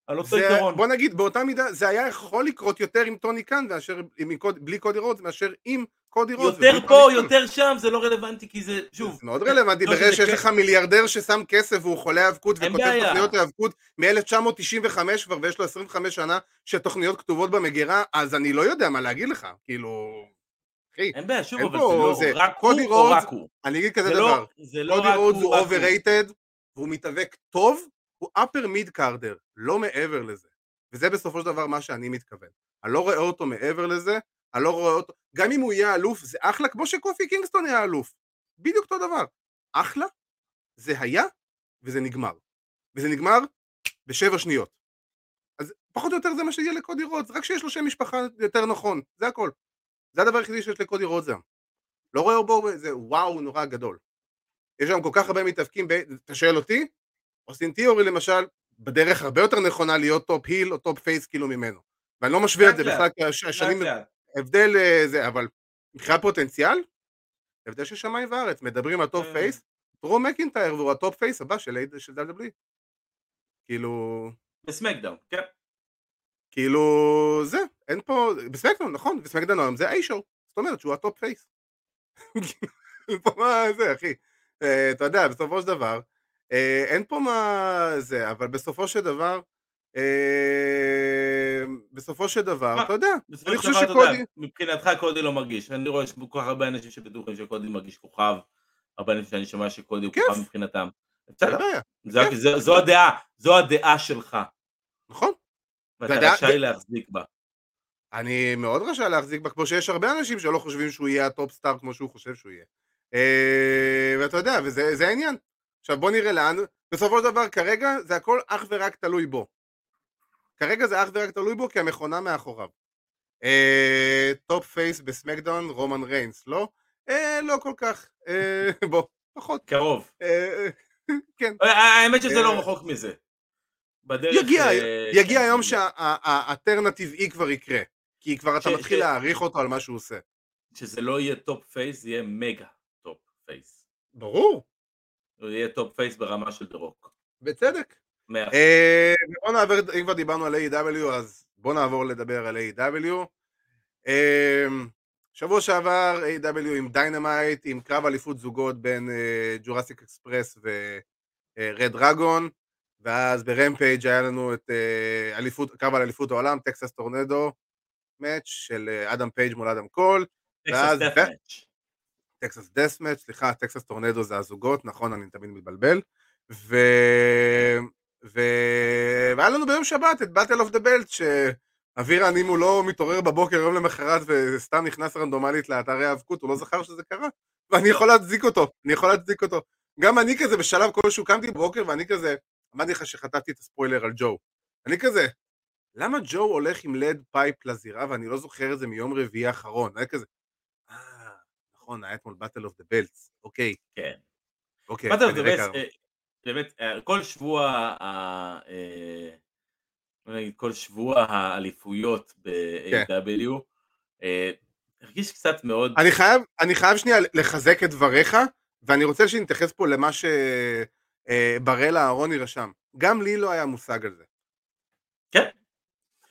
על אותו זה, עיקרון. בוא נגיד, באותה מידה, זה היה יכול לקרות יותר עם טוני קאן מאשר עם, בלי קודי רודס מאשר עם קודי רודס. יותר פה, קאן. יותר שם, זה לא רלוונטי, כי זה, שוב, זה מאוד רלוונטי, לא, ברגע שיש כן. לך מיליארדר ששם כסף והוא חולה האבקות וכותב. תוכניות האבקות מ-1995 כבר ויש לו 25 שנה שתוכניות כתובות במגירה, אז אני לא יודע מה להגיד לך, כאילו... אין בעיה, שוב, אין אבל פה- זה לא רק הוא או רק הוא. אני אגיד כזה זה דבר, לא, לא קודי רודס הוא. overrated, והוא מתאבק טוב, הוא upper mid carder, לא מעבר לזה. וזה בסופו של דבר מה שאני מתכוון. אני לא רואה אותו מעבר לזה, אני לא רואה אותו, גם אם הוא יהיה אלוף, זה אחלה, כמו שקופי קינגסטון היה אלוף. בדיוק אותו דבר. אחלה, זה היה, וזה נגמר. וזה נגמר בשבע שניות. אז פחות או יותר זה מה שיהיה לקודי רודס, רק שיש לו שם משפחה יותר נכון, זה הכל. זה הדבר היחידי שיש לקודי רודס היום. לא רואה בו איזה וואו נורא גדול. יש שם כל כך הרבה מתאבקים, ב... אתה שואל אותי? אוסטין ת'יאורי למשל, בדרך הרבה יותר נכונה להיות top heel או top face כאילו ממנו. ואני לא משווה את זה בכלל, כי הש- השנים, לאט לאט. הבדל אה, זה, אבל מבחינת פוטנציאל, הבדל של שמיים וארץ, מדברים על top אה. face, דרו מקינטייר והוא ה top face הבא של WWE. כאילו, בסמקדאון, כן. כאילו, זה, אין פה, בסמקדאון, נכון, בסמקדאון היום זה איי-שואו, זאת אומרת שהוא ה top face. פה מה זה, אחי. אה, אתה יודע, בסופו של דבר, אין פה מה זה, אבל בסופו של דבר, בסופו של דבר, אתה יודע, אני חושב שקודי... מבחינתך קודי לא מרגיש, אני רואה שיש כל כך הרבה אנשים שבטוחים שקודי מרגיש כוכב, הרבה אנשים שאני שומע שקודי הוא כוכב מבחינתם. בסדר, זו הדעה, זו הדעה שלך. נכון. ואתה רשאי להחזיק בה. אני מאוד רשאי להחזיק בה, כמו שיש הרבה אנשים שלא חושבים שהוא יהיה ה top star כמו שהוא חושב שהוא יהיה. אה, ואתה יודע, וזה העניין. עכשיו בוא נראה לאן, בסופו של דבר כרגע זה הכל אך ורק תלוי בו. כרגע זה אך ורק תלוי בו כי המכונה מאחוריו. top face בסמקדאון רומן ריינס, לא? אה, לא כל כך, אה, בוא, פחות. קרוב. אה, כן. האמת שזה לא רחוק מזה. בדרך... יגיע, יגיע היום שהטרן כבר יקרה. כי כבר אתה מתחיל להעריך אותו על מה שהוא עושה. שזה לא יהיה top face, זה יהיה מגה top face. ברור. הוא יהיה top face ברמה של דה רוק. בצדק. אה, בוא נעבור, אם כבר דיברנו על AEW. אז בוא נעבור לדבר על AEW. אה, שבוע שעבר AEW. עם דיינמייט, עם קרב אליפות זוגות בין ג'ורסיק אקספרס ורד דרגון, ואז ברמפייג' היה לנו את אליפות, קרב על אליפות העולם, טקסס טורנדו, match של אדם פייג' מול אדם קול. Texas Death Match. Texas Death Match, סליחה, Texas Tornado זה הזוגות, נכון, אני תמיד מתבלבל. ו... ו... והיה לנו ביום שבת את Battle of the Belts, שאוויר הנימו לא מתעורר בבוקר יום למחרת וסתם נכנס רנדומלית לאתרי האבקות, הוא לא זכר שזה קרה, ואני יכול להצדיק אותו, אני יכול להצדיק אותו. גם אני כזה בשלב כלשהו קמתי בבוקר ואני כזה, אמרתי לך שחטפתי את הספוילר על ג'ו. אני כזה, למה ג'ו הולך עם lead pipe לזירה ואני לא זוכר את זה מיום רביעי האחרון? היה כזה, אה, נכון, היה אתמול Battle of the Belts, אוקיי. כן. אוקיי, Battle of the Belts, באמת, אה, כל שבוע, אה, כל שבוע האליפויות ב-AEW, אה, הרגיש קצת מאוד... אני חייב, אני חייב שנייה לחזק את דבריך, ואני רוצה שנתייחס פה למה שבראל אהרוני רשם. גם לי לא היה מושג על זה. כן.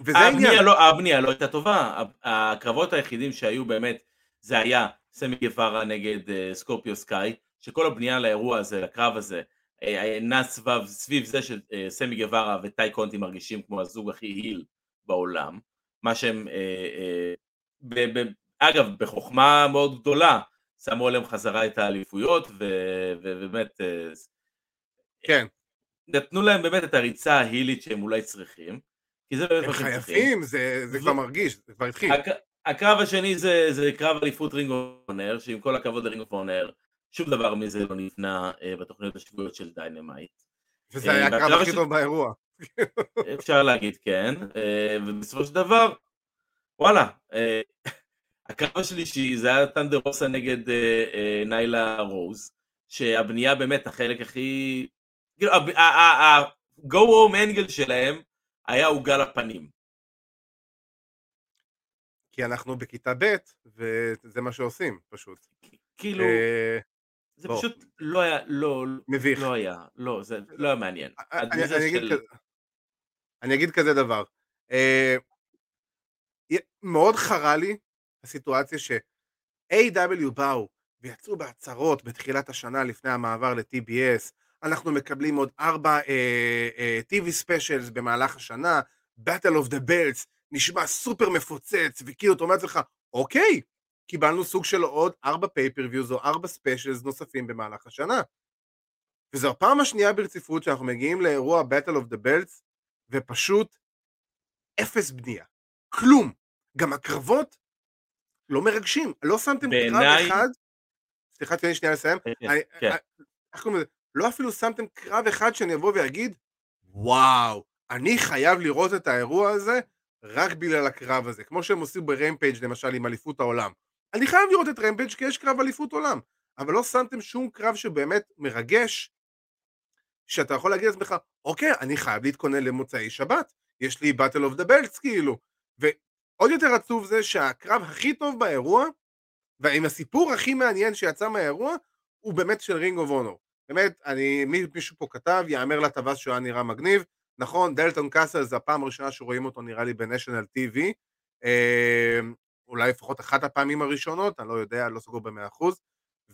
וזה העניין. לא, הבנייה לא הייתה טובה, הקרבות היחידים שהיו באמת, זה היה סמי גווארה נגד סקורפיו סקאי, שכל הבנייה לאירוע הזה, לקרב הזה, אה, נע סבב, סביב זה שסמי גווארה וטאי קונטי מרגישים כמו הזוג הכי היל בעולם, מה שהם, אה, אה, ב, ב, אגב, בחוכמה מאוד גדולה, שמו עליהם חזרה את האליפויות, ובאמת, כן. נתנו להם באמת את הריצה ההילית שהם אולי צריכים, כי זה באמת מה שהם צריכים. הם חייבים, זה, זה כבר מרגיש, זה כבר התחיל. הק, הקרב השני זה, זה קרב אליפות Ring of Honor, שעם כל הכבוד ל Ring of Honor, שום דבר מזה לא נבנה אה, בתוכניות השבועיות של Dynamite. וזה אה, היה הקרב הכי טוב באירוע. אפשר להגיד כן, אה, ובסופו של דבר, וואלה, הקרב השלישי זה היה טנדר רוסה נגד ניילה רוז, שהבנייה באמת החלק הכי, כאילו ה-go home angle שלהם היה עוגה לפנים. כי אנחנו בכיתה ב' וזה מה שעושים פשוט. כאילו, זה בוא. פשוט לא היה, לא, מביך. לא היה, לא, זה לא היה מעניין. אני, אני, אגיד, של... כזה, אני אגיד כזה דבר, אה, מאוד חרה לי הסיטואציה ש-AEW באו ויצאו בהצהרות בתחילת השנה לפני המעבר ל-TBS, אנחנו מקבלים עוד ארבע אה, אה, TV specials במהלך השנה, Battle of the Belts, נשמע סופר מפוצץ, וכאילו אתה אומר לעצמך, אוקיי, קיבלנו סוג של עוד ארבע pay-per-views או ארבע specials נוספים במהלך השנה. וזו הפעם השנייה ברציפות שאנחנו מגיעים לאירוע Battle of the Belts ופשוט אפס בנייה. כלום. גם הקרבות לא מרגשים. לא שמתם בעיני... קרב אחד... סליחה, תן לי שנייה לסיים. כן. אני, כן. אה, איך קוראים לזה? לא אפילו שמתם קרב אחד שאני אבוא ואגיד, וואו, אני חייב לראות את האירוע הזה רק בגלל הקרב הזה. כמו שהם עושים ברמפייג' למשל עם אליפות העולם. אני חייב לראות את רמפג' כי יש קרב אליפות עולם, אבל לא שמתם שום קרב שבאמת מרגש, שאתה יכול להגיד לעצמך, אוקיי, אני חייב להתכונן למוצאי שבת, יש לי Battle of the Belts כאילו, ועוד יותר עצוב זה שהקרב הכי טוב באירוע, ועם הסיפור הכי מעניין שיצא מהאירוע, הוא באמת של Ring of Honor. באמת, אני, מישהו פה כתב, יאמר לטווס שהוא היה נראה מגניב, נכון, דלטון קאסל זה הפעם הראשונה שרואים אותו נראה לי ב national TV, אולי לפחות אחת הפעמים הראשונות, אני לא יודע, לא סגור במאה אחוז,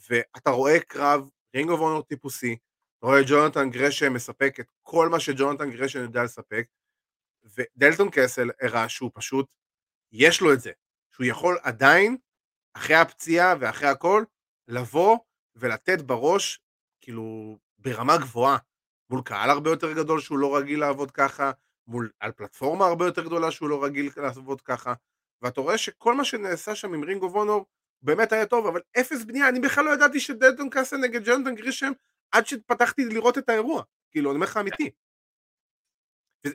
ואתה רואה קרב רינג אוף אונור טיפוסי, אתה רואה ג'ונתן גרשם מספק את כל מה שג'ונתן גרשם יודע לספק, ודלטון קסל הראה שהוא פשוט, יש לו את זה, שהוא יכול עדיין, אחרי הפציעה ואחרי הכל, לבוא ולתת בראש, כאילו, ברמה גבוהה, מול קהל הרבה יותר גדול שהוא לא רגיל לעבוד ככה, מול, על פלטפורמה הרבה יותר גדולה שהוא לא רגיל לעבוד ככה, ואתה רואה שכל מה שנעשה שם עם Ring of Honor באמת היה טוב, אבל אפס בנייה, אני בכלל לא ידעתי שדלטון קאסל נגד ג'ונתן גרישם עד שפתחתי לראות את האירוע, כאילו, אני אומר לך אמיתי.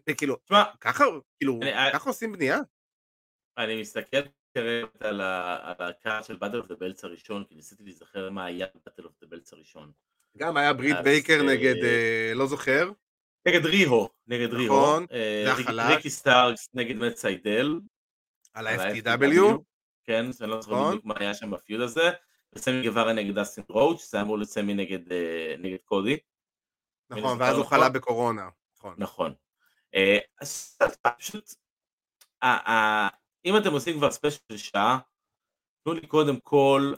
וכאילו, ככה, כאילו, אני- ככה עושים בנייה? אני מסתכל כרגע על ה- על ה card של Battle of the Belts הראשון, כי ניסיתי להיזכר מה היה Battle of the Belts הראשון. גם היה ברית בייקר אה, נגד, אה, לא זוכר, נגד ריהו, נגד ריהו. נכון, אה, זה החלש. ריקי סטארקס נגד מאט סיידל. על ה-FTW, כן, אני לא זוכר נכון. בדיוק מה היה שם ב feud הזה. וסמי גווארה נגד דסטין רודס, זה אמור להיות סמי נגד אה, נגד קודי. נכון, ואז הוא. חלה בקורונה, נכון. נכון. אה, אז פשוט, אם אתם עושים כבר special של שעה, תנו לי קודם כל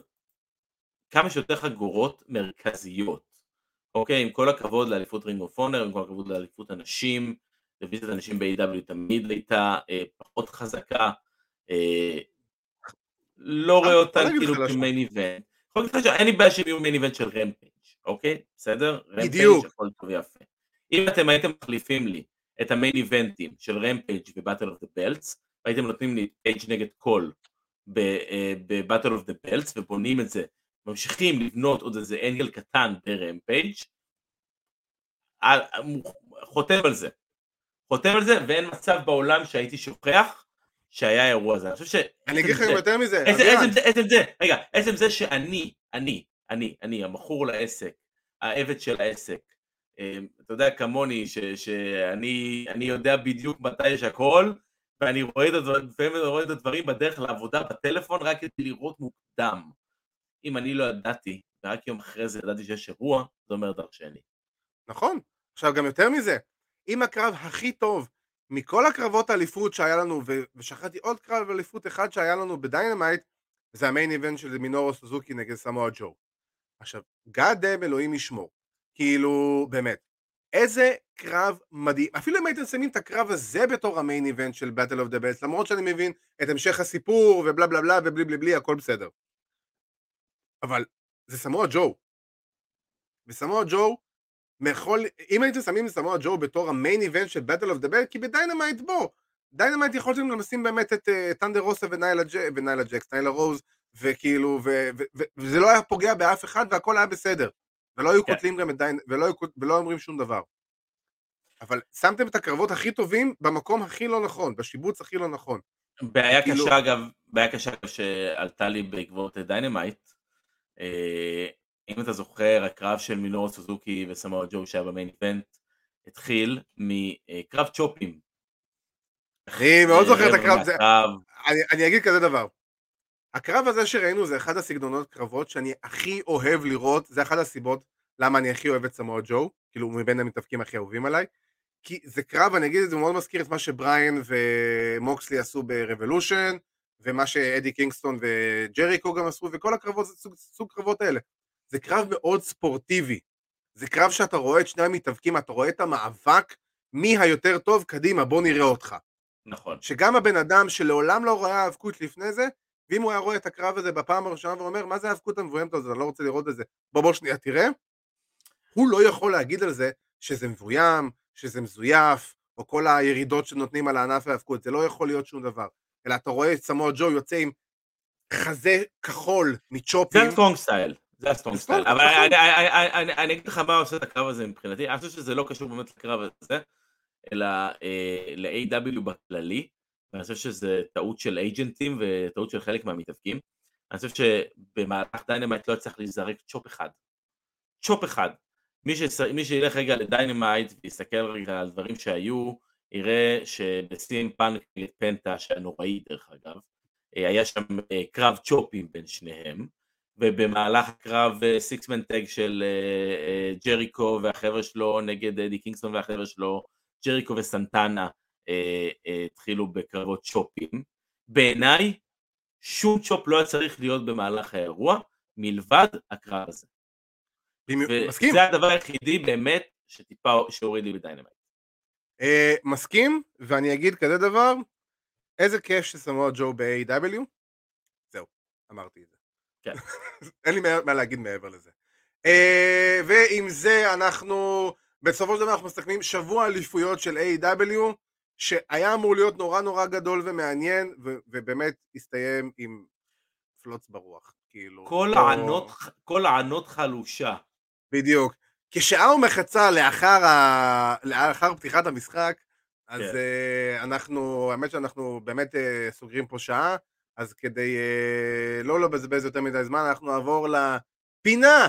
כמה שיותר חגורות מרכזיות. אוקיי, עם כל הכבוד לאליפות Ring of Honor, עם כל הכבוד לאליפות הנשים, דיוויזיית הנשים ב-AEW תמיד הייתה אה, פחות חזקה, לא רואה בוא אותה נגיד כאילו. כ main event. שאין לי בעיה שהם יהיו main event של Rampage, אוקיי? בסדר? בדיוק. הכל טוב ויפה. אם אתם הייתם מחליפים לי את ה main event ים של Rampage ו Battle of the Belts, והייתם נותנים לי פייג' נגד קול ב Battle of the Belts ובונים את זה, ממשיכים לבנות עוד איזה angle קטן ב Rampage, על- חותם על זה. חותם על זה ואין מצב בעולם שהייתי שוכח שהיה אירוע הזה. אני חושב ש... אני אגיד לך יותר מזה, עצם, עצם, זה, עצם זה, רגע, עצם זה שאני, אני, אני, אני, המכור לעסק, העבד של העסק, אמ, אתה יודע כמוני, ש, שאני אני יודע בדיוק מתי יש הכל, ואני רואה את הדברים, לפעמים רואה את הדברים בדרך לעבודה בטלפון רק כדי לראות מוקדם. אם אני לא ידעתי, ורק יום אחרי זה ידעתי שיש אירוע, זה אומר דרשני. נכון. עכשיו גם יותר מזה, אם הקרב הכי טוב מכל הקרבות האליפות שהיה לנו, ושכחתי עוד קרב אליפות אחד שהיה לנו ב Dynamite, זה ה main event של מינורו סוזוקי נגד סמואל ג'ו. עכשיו, goddamn אלוהים ישמור. כאילו, באמת. איזה קרב מדהים. אפילו אם הייתם שמים את הקרב הזה בתור ה main event של Battle of the Belts, למרות שאני מבין את המשך הסיפור ובלה בלה בלה ובלי בלי בלי, הכל בסדר. אבל זה סמואל ג'ו. וסמואל ג'ו, מכל, אם הייתם שמים את סמואל ג'ו בתור ה main event של Battle of the Belts, כי ב Dynamite בוא, Dynamite יכולתם גם לשים באמת את אה, טנדר רוסה וניילה ג'ק, וניילה ג'קס, ניילה רוז, וכאילו, ו- ו- ו- וזה לא היה פוגע באף אחד והכל היה בסדר. ולא היו כן. קוטלים גם את דיין, ולא, ולא אומרים שום דבר. אבל שמתם את הקרבות הכי טובים במקום הכי לא נכון, בשיבוץ הכי לא נכון. בעיה כאילו- קשה אגב, בעיה קשה שעלתה לי בעקבות Dynamite, אה, אם אתה זוכר הקרב של מינורו סוזוקי וסמואל ג'ו שהיה ב main event, התחיל מקרב chop ים. אני מאוד זוכר את הקרב, זה, מהקרב, אני, אני אגיד כזה דבר. הקרב הזה שראינו זה אחד הסגנונות קרבות שאני הכי אוהב לראות, זה אחת הסיבות למה אני הכי אוהב את סמואל ג'ו, כאילו הוא מבין המתאבקים הכי אהובים עליי, כי זה קרב, אני אגיד את זה, הוא מאוד מזכיר את מה שבריין ומוקסלי עשו ב Revolution, ומה שאדי קינגסטון וג'ריקו גם עשו, וכל הקרבות, זה סוג, סוג קרבות האלה. זה קרב מאוד ספורטיבי. זה קרב שאתה רואה את שני המתאבקים, אתה רואה את המאבק, מי היותר טוב, קדימה, בוא נראה אותך. נכון, שגם הבן אדם שלעולם לא ראה האבקות לפני זה, ואם הוא היה רואה את הקרב הזה בפעם הראשונה ואומר, מה זה האבקות המבוימת הזאת, אני לא רוצה לראות את זה, בוא בוא שנייה תראה, הוא לא יכול להגיד על זה שזה מבוים, שזה מזויף, או כל הירידות שנותנים על הענף האבקות, זה לא יכול להיות שום דבר. אלא אתה רואה את סמואה ג'ו יוצא עם חזה כחול זה מצ'ופים, ה strong style, זה ה strong style, אבל נכון. אני אגיד לך מה עושה את הקרב הזה מבחינתי, אני חושב שזה לא קשור באמת לקרב הזה, אלא אה, ל-AEW בכללי, ואני חושב שזה טעות של אייג'נטים וטעות של חלק מהמתאבקים. אני חושב שבמהלך Dynamite לא יצטרך להיזרק chop אחד. chop אחד. מי, שס... מי שילך רגע ל Dynamite ויסתכל רגע על דברים שהיו, יראה שבסי אם פאנק נגד פנטה, שהיה נוראי דרך אגב, אה, היה שם אה, קרב צ'ופים בין שניהם, ובמהלך הקרב six-man tag של אה, אה, ג'ריקו והחבר'ה שלו נגד אדי קינגסטון והחבר'ה שלו, ג'ריקו וסנטנה אה, אה, התחילו בקרבות צ'ופים. בעיניי, שום chop לא היה צריך להיות במהלך האירוע, מלבד הקרב הזה. מסכים. וזה הדבר היחידי באמת שטיפה, שהוריד לי ב Dynamite. אה, מסכים, ואני אגיד כזה דבר, איזה כיף ששמו ג'ו ב-AEW, זהו, אמרתי את זה. כן. אין לי מה- להגיד מעבר לזה. אה, ועם זה אנחנו, בסופו של דבר אנחנו מסתכלים שבוע אליפויות של AEW. שהיה אמור להיות נורא נורא גדול ומעניין, ו- ובאמת הסתיים עם פלוץ ברוח, כאילו. כל לא- הענות, כל הענות חלושה. בדיוק. כשעה ומחצה לאחר, ה... לאחר פתיחת המשחק, אז כן. uh, אנחנו, האמת שאנחנו באמת uh, סוגרים פה שעה, אז כדי uh, לא לבזבז יותר מדי זמן, אנחנו נעבור לפינה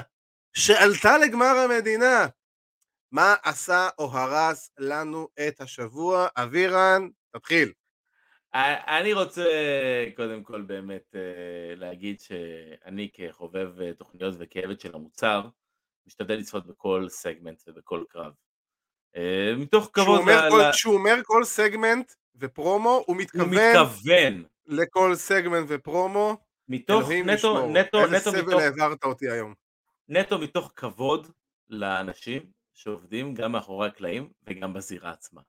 שעלתה לגמר המדינה. מה עשה או הרס לנו את השבוע? אבירן, תתחיל. אה, אני רוצה קודם כל באמת אה, להגיד שאני כחובב אה, תוכניות וכעבד של המוצר, משתדל לצפות בכל סגמנט ובכל קרב. אה, מתוך כשהוא כבוד אומר, ל- כל, ל- כשהוא אומר כל סגמנט ופרומו, הוא הוא מתכוון מתכוון, לכל סגמנט ופרומו. מתוך נטו, ישמור. נטו, איזה נטו סבל מתוך, העברת אותי היום. נטו מתוך כבוד לאנשים שעובדים גם מאחורי הקלעים וגם בזירה עצמה.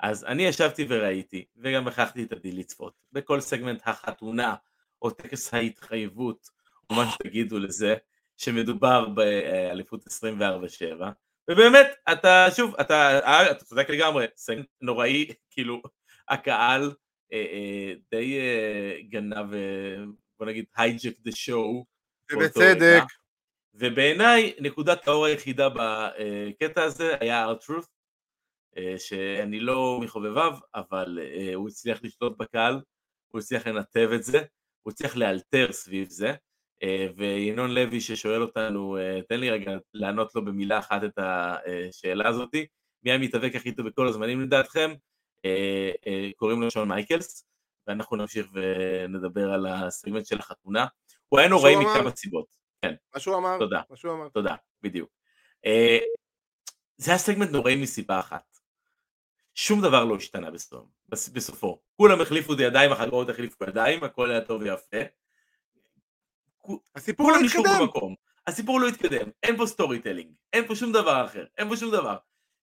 אז אני ישבתי וראיתי, וגם הכרחתי את עדי לצפות, בכל סגמנט החתונה, או טקס ההתחייבות, או מה שתגידו לזה, שמדובר באליפות 24-7, ובאמת, אתה, שוב, אתה, אה, אתה צודק לגמרי, סגמנט נוראי, כאילו, הקהל אה, אה, די אה, גנב, אה, בוא נגיד, הייג'ק דה שואו, ובצדק. ובעיניי נקודת האור היחידה בקטע הזה היה R-Truth, אה, שאני לא מחובביו, אבל אה, הוא הצליח לשלוט בקהל, הוא הצליח לנתב את זה, הוא הצליח לאלתר סביב זה, וינון לוי ששואל אותנו, תן לי רגע לענות לו במילה אחת את השאלה הזאתי, מי המתאבק הכי טוב בכל הזמנים לדעתכם? אה, אה, קוראים לו שון מייקלס, ואנחנו נמשיך ונדבר על הסגמנט של החתונה. הוא היה נוראי? מכמה סיבות. מה שהוא אמר, תודה. מה שהוא אמר. תודה, בדיוק. אה, זה היה סגמנט נוראי מסיבה אחת. שום דבר לא השתנה בסוף, בס- בסופו. כולם החליפו את הידיים, החגורות החליפו ידיים, הכל היה טוב ויפה. הסיפור לא התקדם. הסיפור לא התקדם, אין פה storytelling, אין פה שום דבר אחר, אין פה שום דבר.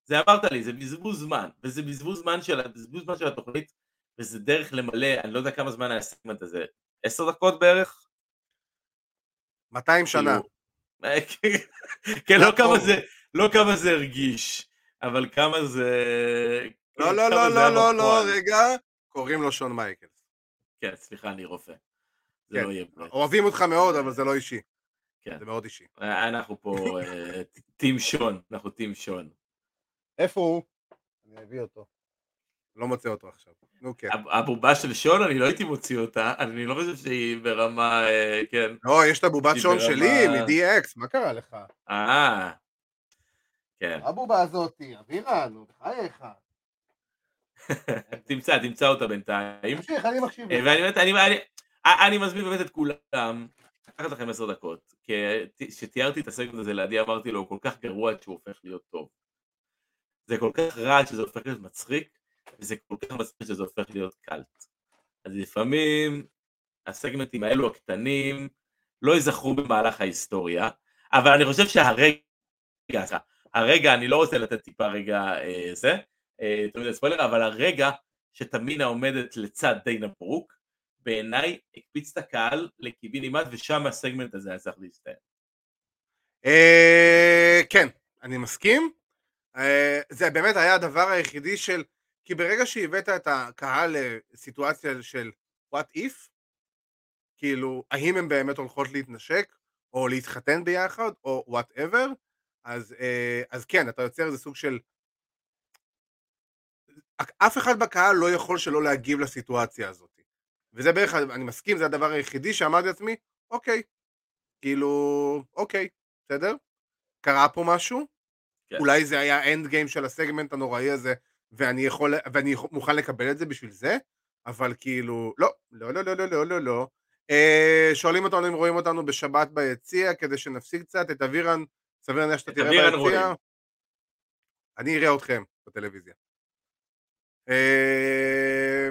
זה אמרת לי, זה בזבוז זמן, וזה בזבוז זמן של, בזבוז זמן של התוכנית, וזה דרך למלא, אני לא יודע כמה זמן היה הסגמנט הזה, עשר דקות בערך? 200 שנה. כאילו, כן, לא לא, כמה אור. זה, לא כמה זה הרגיש, אבל כמה זה... לא, לא, כמה לא, זה היה לא, לא, לא, בפועל. רגע, קוראים לו שון מייקלס. כן, סליחה, אני רופא. זה כן. לא יהיה... אוהבים אותך מאוד, אבל זה לא אישי. כן. זה מאוד אישי. אנחנו פה אה, טים שון, אנחנו טים שון. איפה הוא? אני אביא אותו. לא מוצא אותו עכשיו. נו כן. הב- הבובה של שון, אני לא הייתי מוציא אותה, אני לא חושב שהיא ברמה, אה, כן. לא, יש את הבובת שון שלי, מ-DX, מה קרה לך? אה, כן. הבובה הזאתי, אבירן, נו, בחייך. תמצא, תמצא אותה בינתיים. תמשיך, אני מקשיב. ואני באמת, אני, אני, אני מזמין באמת את כולם, לקחת לכם עשר דקות, כשתיארתי את הסגמנט הזה לעדי אמרתי לו, הוא כל כך גרוע עד שהוא הופך להיות טוב. זה כל כך רע שזה הופך להיות מצחיק, וזה כל כך מצחיק שזה הופך להיות קאלט. אז לפעמים הסגמנטים האלו הקטנים לא ייזכרו במהלך ההיסטוריה, אבל אני חושב שהרגע, הרגע, אני לא רוצה לתת טיפה רגע אה, זה, אה, תמיד ספוילר, אבל הרגע שתמינה עומדת לצד דיינה ברוק, בעיניי הקפיץ את הקהל לקיבינימט ושם הסגמנט הזה היה צריך להסתיים. אה, כן, אני מסכים. אה, זה באמת היה הדבר היחידי של... כי ברגע שהבאת את הקהל לסיטואציה של what if, כאילו, האם הן באמת הולכות להתנשק, או להתחתן ביחד, או whatever, אז, אה, אז כן, אתה יוצר איזה סוג של... אף אחד בקהל לא יכול שלא להגיב לסיטואציה הזאת. וזה בערך, אני מסכים, זה הדבר היחידי שאמרתי לעצמי, אוקיי, כאילו, אוקיי, בסדר? קרה פה משהו, כן. אולי זה היה האנד גיים של הסגמנט הנוראי הזה, ואני יכול, ואני מוכן לקבל את זה בשביל זה, אבל כאילו, לא, לא, לא, לא, לא, לא, לא, לא. אה, שואלים אותנו אם רואים אותנו בשבת ביציע, כדי שנפסיק קצת, את אבירן, סביר להניח שאתה את תראה ביציע. רואים. אני אראה אתכם בטלוויזיה. אה,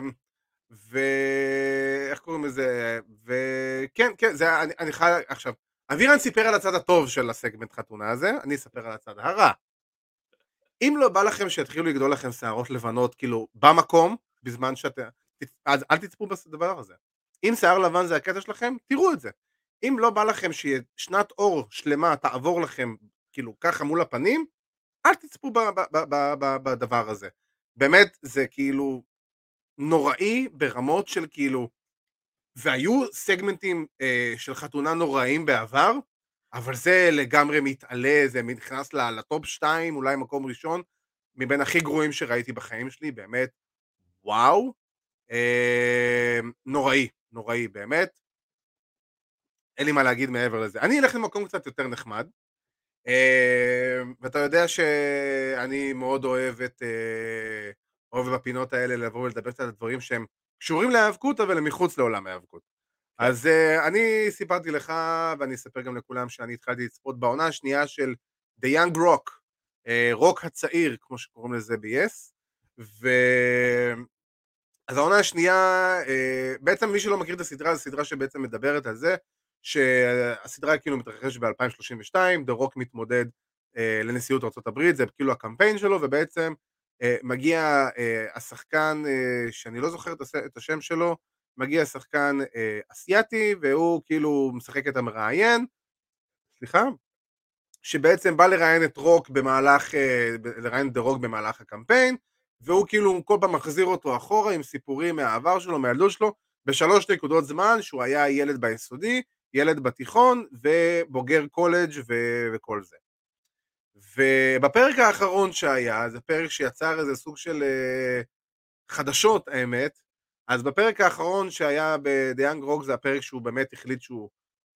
ואיך קוראים לזה? וכן, כן, זה, אני, אני חייב, עכשיו, אבירן סיפר על הצד הטוב של הסגמנט חתונה הזה, אני אספר על הצד הרע. אם לא בא לכם שיתחילו לגדול לכם שערות לבנות, כאילו, במקום, בזמן שאתם... אז אל תצפו בדבר הזה. אם שיער לבן זה הקטע שלכם, תראו את זה. אם לא בא לכם ששנת אור שלמה תעבור לכם, כאילו, ככה מול הפנים, אל תצפו בדבר הזה. באמת, זה כאילו נוראי ברמות של כאילו... והיו סגמנטים אה, של חתונה נוראים בעבר, אבל זה לגמרי מתעלה, זה נכנס לטופ 2, אולי מקום ראשון, מבין הכי גרועים שראיתי בחיים שלי, באמת, וואו. אה, נוראי, נוראי, באמת. אין לי מה להגיד מעבר לזה. אני אלך למקום קצת יותר נחמד, אה, ואתה יודע שאני מאוד אוהב את... אה, אוהב בפינות האלה לבוא ולדבר קצת על דברים שהם קשורים להיאבקות, אבל הם מחוץ לעולם ההיאבקות. כן. אז uh, אני סיפרתי לך, ואני אספר גם לכולם שאני התחלתי לצפות בעונה השנייה של The Young Rock, uh, רוק הצעיר, כמו שקוראים לזה ב-yes, ו... אז העונה השנייה, uh, בעצם מי שלא מכיר את הסדרה, זו סדרה שבעצם מדברת על זה, שהסדרה כאילו מתרחשת ב-2032, The Rock מתמודד לנשיאות ארה"ב, זה כאילו הקמפיין שלו, ובעצם מגיע uh, השחקן, uh, שאני לא זוכר את השם שלו, מגיע שחקן אה, אסייתי והוא כאילו משחק את המראיין, סליחה, שבעצם בא לראיין את רוק במהלך, אה, לראיין את רוק במהלך הקמפיין, והוא כאילו כל פעם מחזיר אותו אחורה עם סיפורים מהעבר שלו, מהילדות שלו, בשלוש נקודות זמן שהוא היה ילד ביסודי, ילד בתיכון ובוגר קולג' ו- וכל זה. ובפרק האחרון שהיה, זה פרק שיצר איזה סוג של אה, חדשות האמת, אז בפרק האחרון שהיה ב Young Rock זה הפרק שהוא באמת החליט שהוא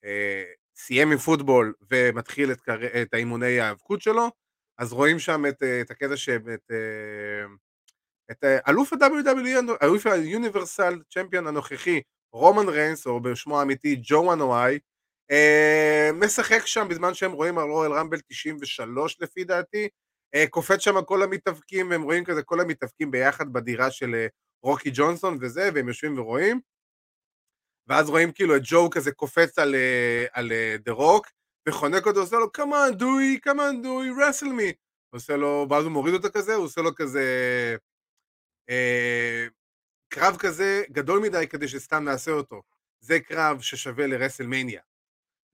אה, סיים עם פוטבול ומתחיל את, את האימוני ההיאבקות שלו, אז רואים שם את, אה, את הקטע אה, את אה, אלוף ה-WWE, אלוף ה-Universal צ'מפיון הנוכחי, רומן ריינס, או בשמו האמיתי ג'ו וואי, אה, משחק שם בזמן שהם רואים על רואל רמבל 93 לפי דעתי, אה, קופץ שם כל המתאבקים, והם רואים כזה כל המתאבקים ביחד בדירה של אה, רוקי ג'ונסון וזה, והם יושבים ורואים, ואז רואים כאילו את ג'ו כזה קופץ על, אה, על דה רוק, וחונק אותו, עושה לו, come on, דוי, come on, דוי, wrestle me. עושה לו, ואז הוא מוריד אותו כזה, הוא עושה לו כזה... אה, קרב כזה גדול מדי כדי שסתם נעשה אותו. זה קרב ששווה ל WrestleMania.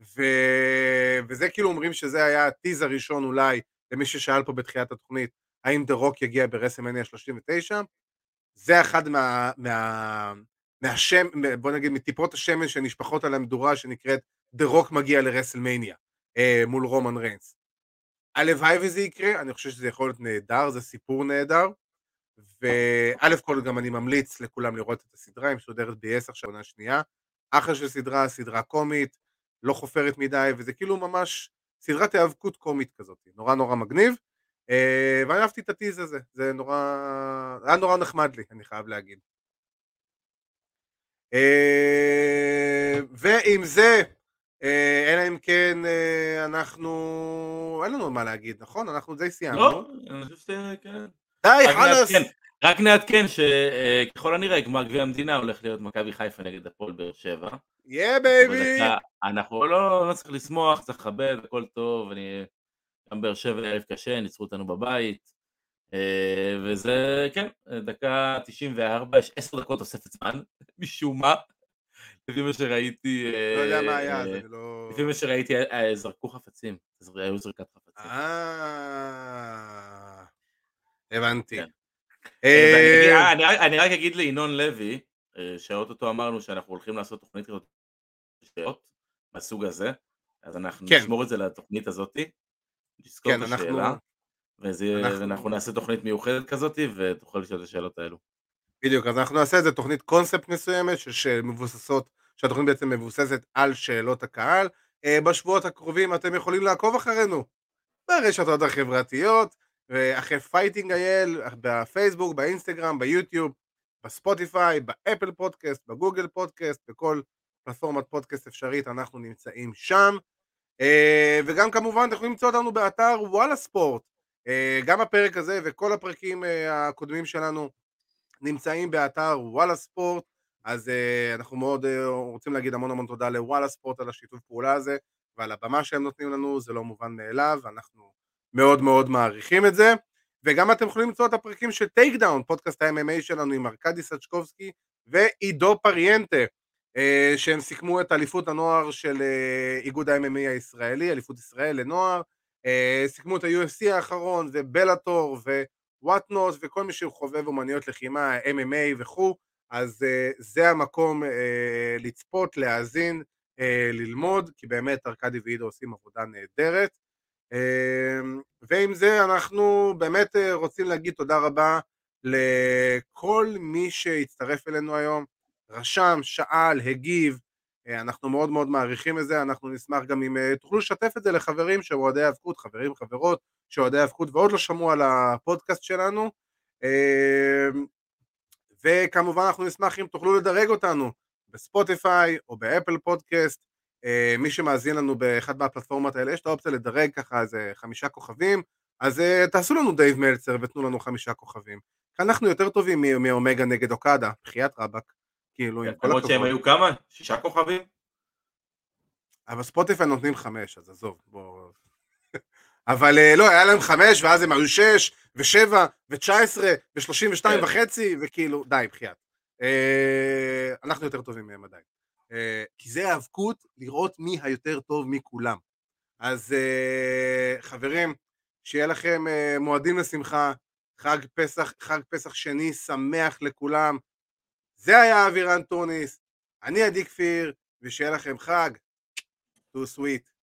ו... וזה כאילו אומרים שזה היה ה tease הראשון אולי למי ששאל פה בתחילת התוכנית, האם דה רוק יגיע ב WrestleMania 39? זה אחד מה, מה, מהשם, בוא נגיד מטיפות השמן שנשפכות על המדורה שנקראת דה רוק מגיע לרסלמניה אה, מול רומן ריינס. הלוואי וזה יקרה, אני חושב שזה יכול להיות נהדר, זה סיפור נהדר, וא' כל גם אני ממליץ לכולם לראות את הסדרה, היא משודרת ב-10 עכשיו עונה שנייה, אחלה של סדרה, סדרה קומית, לא חופרת מדי, וזה כאילו ממש סדרת היאבקות קומית כזאת, נורא נורא מגניב. אה, ואני אהבתי את ה tease הזה, זה נורא, היה נורא נחמד לי, אני חייב להגיד. אה, ועם זה, אה, אלא אם כן אנחנו, אין לנו מה להגיד, נכון? אנחנו די סיימנו. לא, אני חושב שכן. די, חלאס. רק נעדכן שככל הנראה גמר גביע המדינה הולך להיות מכבי חיפה נגד הפועל באר שבע. יא בייבי. אנחנו לא, לא צריך לשמוח, צריך לכבד, הכל טוב, אני גם באר שבע ערב קשה, ניצחו אותנו בבית, אה, וזה, כן, דקה 94, יש 10 דקות תוספת זמן, משום מה, לפי מה שראיתי... לא יודע מה היה, אה, זה לא... לפי מה שראיתי, אה, זרקו חפצים, היו זרקת חפצים. אה... הבנתי. כן. אני רק אגיד לינון לוי, שאו-טו-טו אמרנו שאנחנו הולכים לעשות תוכנית כזאת מהסוג הזה, אז אנחנו כן. נשמור את זה לתוכנית הזאתי. תזכור כן, את השאלה, אנחנו... וזה, אנחנו... ואנחנו נעשה תוכנית מיוחדת כזאת, ותוכל לשאול את השאלות האלו. בדיוק, אז אנחנו נעשה איזה תוכנית קונספט מסוימת, שמבוססות, שהתוכנית בעצם מבוססת על שאלות הקהל. אה, בשבועות הקרובים אתם יכולים לעקוב אחרינו ברשתות החברתיות, אחרי Fighting IL, בפייסבוק, באינסטגרם, ביוטיוב, בספוטיפיי, באפל פודקאסט, בגוגל פודקאסט, בכל פלטפורמת פודקאסט אפשרית, אנחנו נמצאים שם. אה, וגם כמובן אתם יכולים למצוא אותנו באתר וואלה ספורט. אה, גם הפרק הזה וכל הפרקים אה, הקודמים שלנו נמצאים באתר וואלה ספורט, אז אנחנו מאוד רוצים להגיד המון המון תודה לוואלה ספורט על השיתוף פעולה הזה, ועל הבמה שהם נותנים לנו, זה לא מובן מאליו, ואנחנו מאוד מאוד מעריכים את זה. וגם אתם יכולים למצוא את הפרקים של Takedown, פודקאסט ה-MMA שלנו עם ארכדי סצ'קובסקי ועידו פריאנטה, אה, שהם סיכמו את אליפות הנוער של אה, איגוד ה-MMA הישראלי, אליפות ישראל לנוער, אה, סיכמו את ה-UFC האחרון ובלאטור ווואטנוט וכל מי שחובב אומנויות לחימה, MMA וכו', אז זה המקום לצפות, להאזין, ללמוד, כי באמת ארכדי ועידו עושים עבודה נהדרת. ועם זה אנחנו באמת רוצים להגיד תודה רבה לכל מי שהצטרף אלינו היום, רשם, שאל, הגיב, אה, אנחנו מאוד מאוד מעריכים את זה, אנחנו נשמח גם אם אה, תוכלו לשתף את זה לחברים שאוהדי האבקות, חברים וחברות שאוהדי האבקות ועוד לא שמעו על הפודקאסט שלנו, אה, וכמובן אנחנו נשמח אם תוכלו לדרג אותנו בספוטיפיי או באפל פודקאסט, מי שמאזין לנו באחד מהפלטפורמות האלה, יש את האופציה לדרג ככה איזה חמישה כוכבים, אז תעשו לנו דייב מלצר ותנו לנו חמישה כוכבים. אנחנו יותר טובים מאומגה נגד אוקדה, בחייאת רבאק. כאילו, עם כל הכבוד. שהם היו כמה? שישה כוכבים? אבל ספוטיפיי נותנים חמש, אז עזוב, בוא... אבל אה, לא, היה להם חמש, ואז הם היו שש, ושבע, ותשע עשרה, ושלושים ושתיים כן. וחצי, וכאילו, די, בחייאת. אה, אנחנו יותר טובים מהם עדיין. אה, כי זה האבקות לראות מי היותר טוב מכולם. אז חברים, שיהיה לכם מועדים לשמחה, חג פסח, חג פסח שני שמח לכולם, זה היה אבירן טוניס, אני עדי כפיר, ושיהיה לכם חג, too sweet.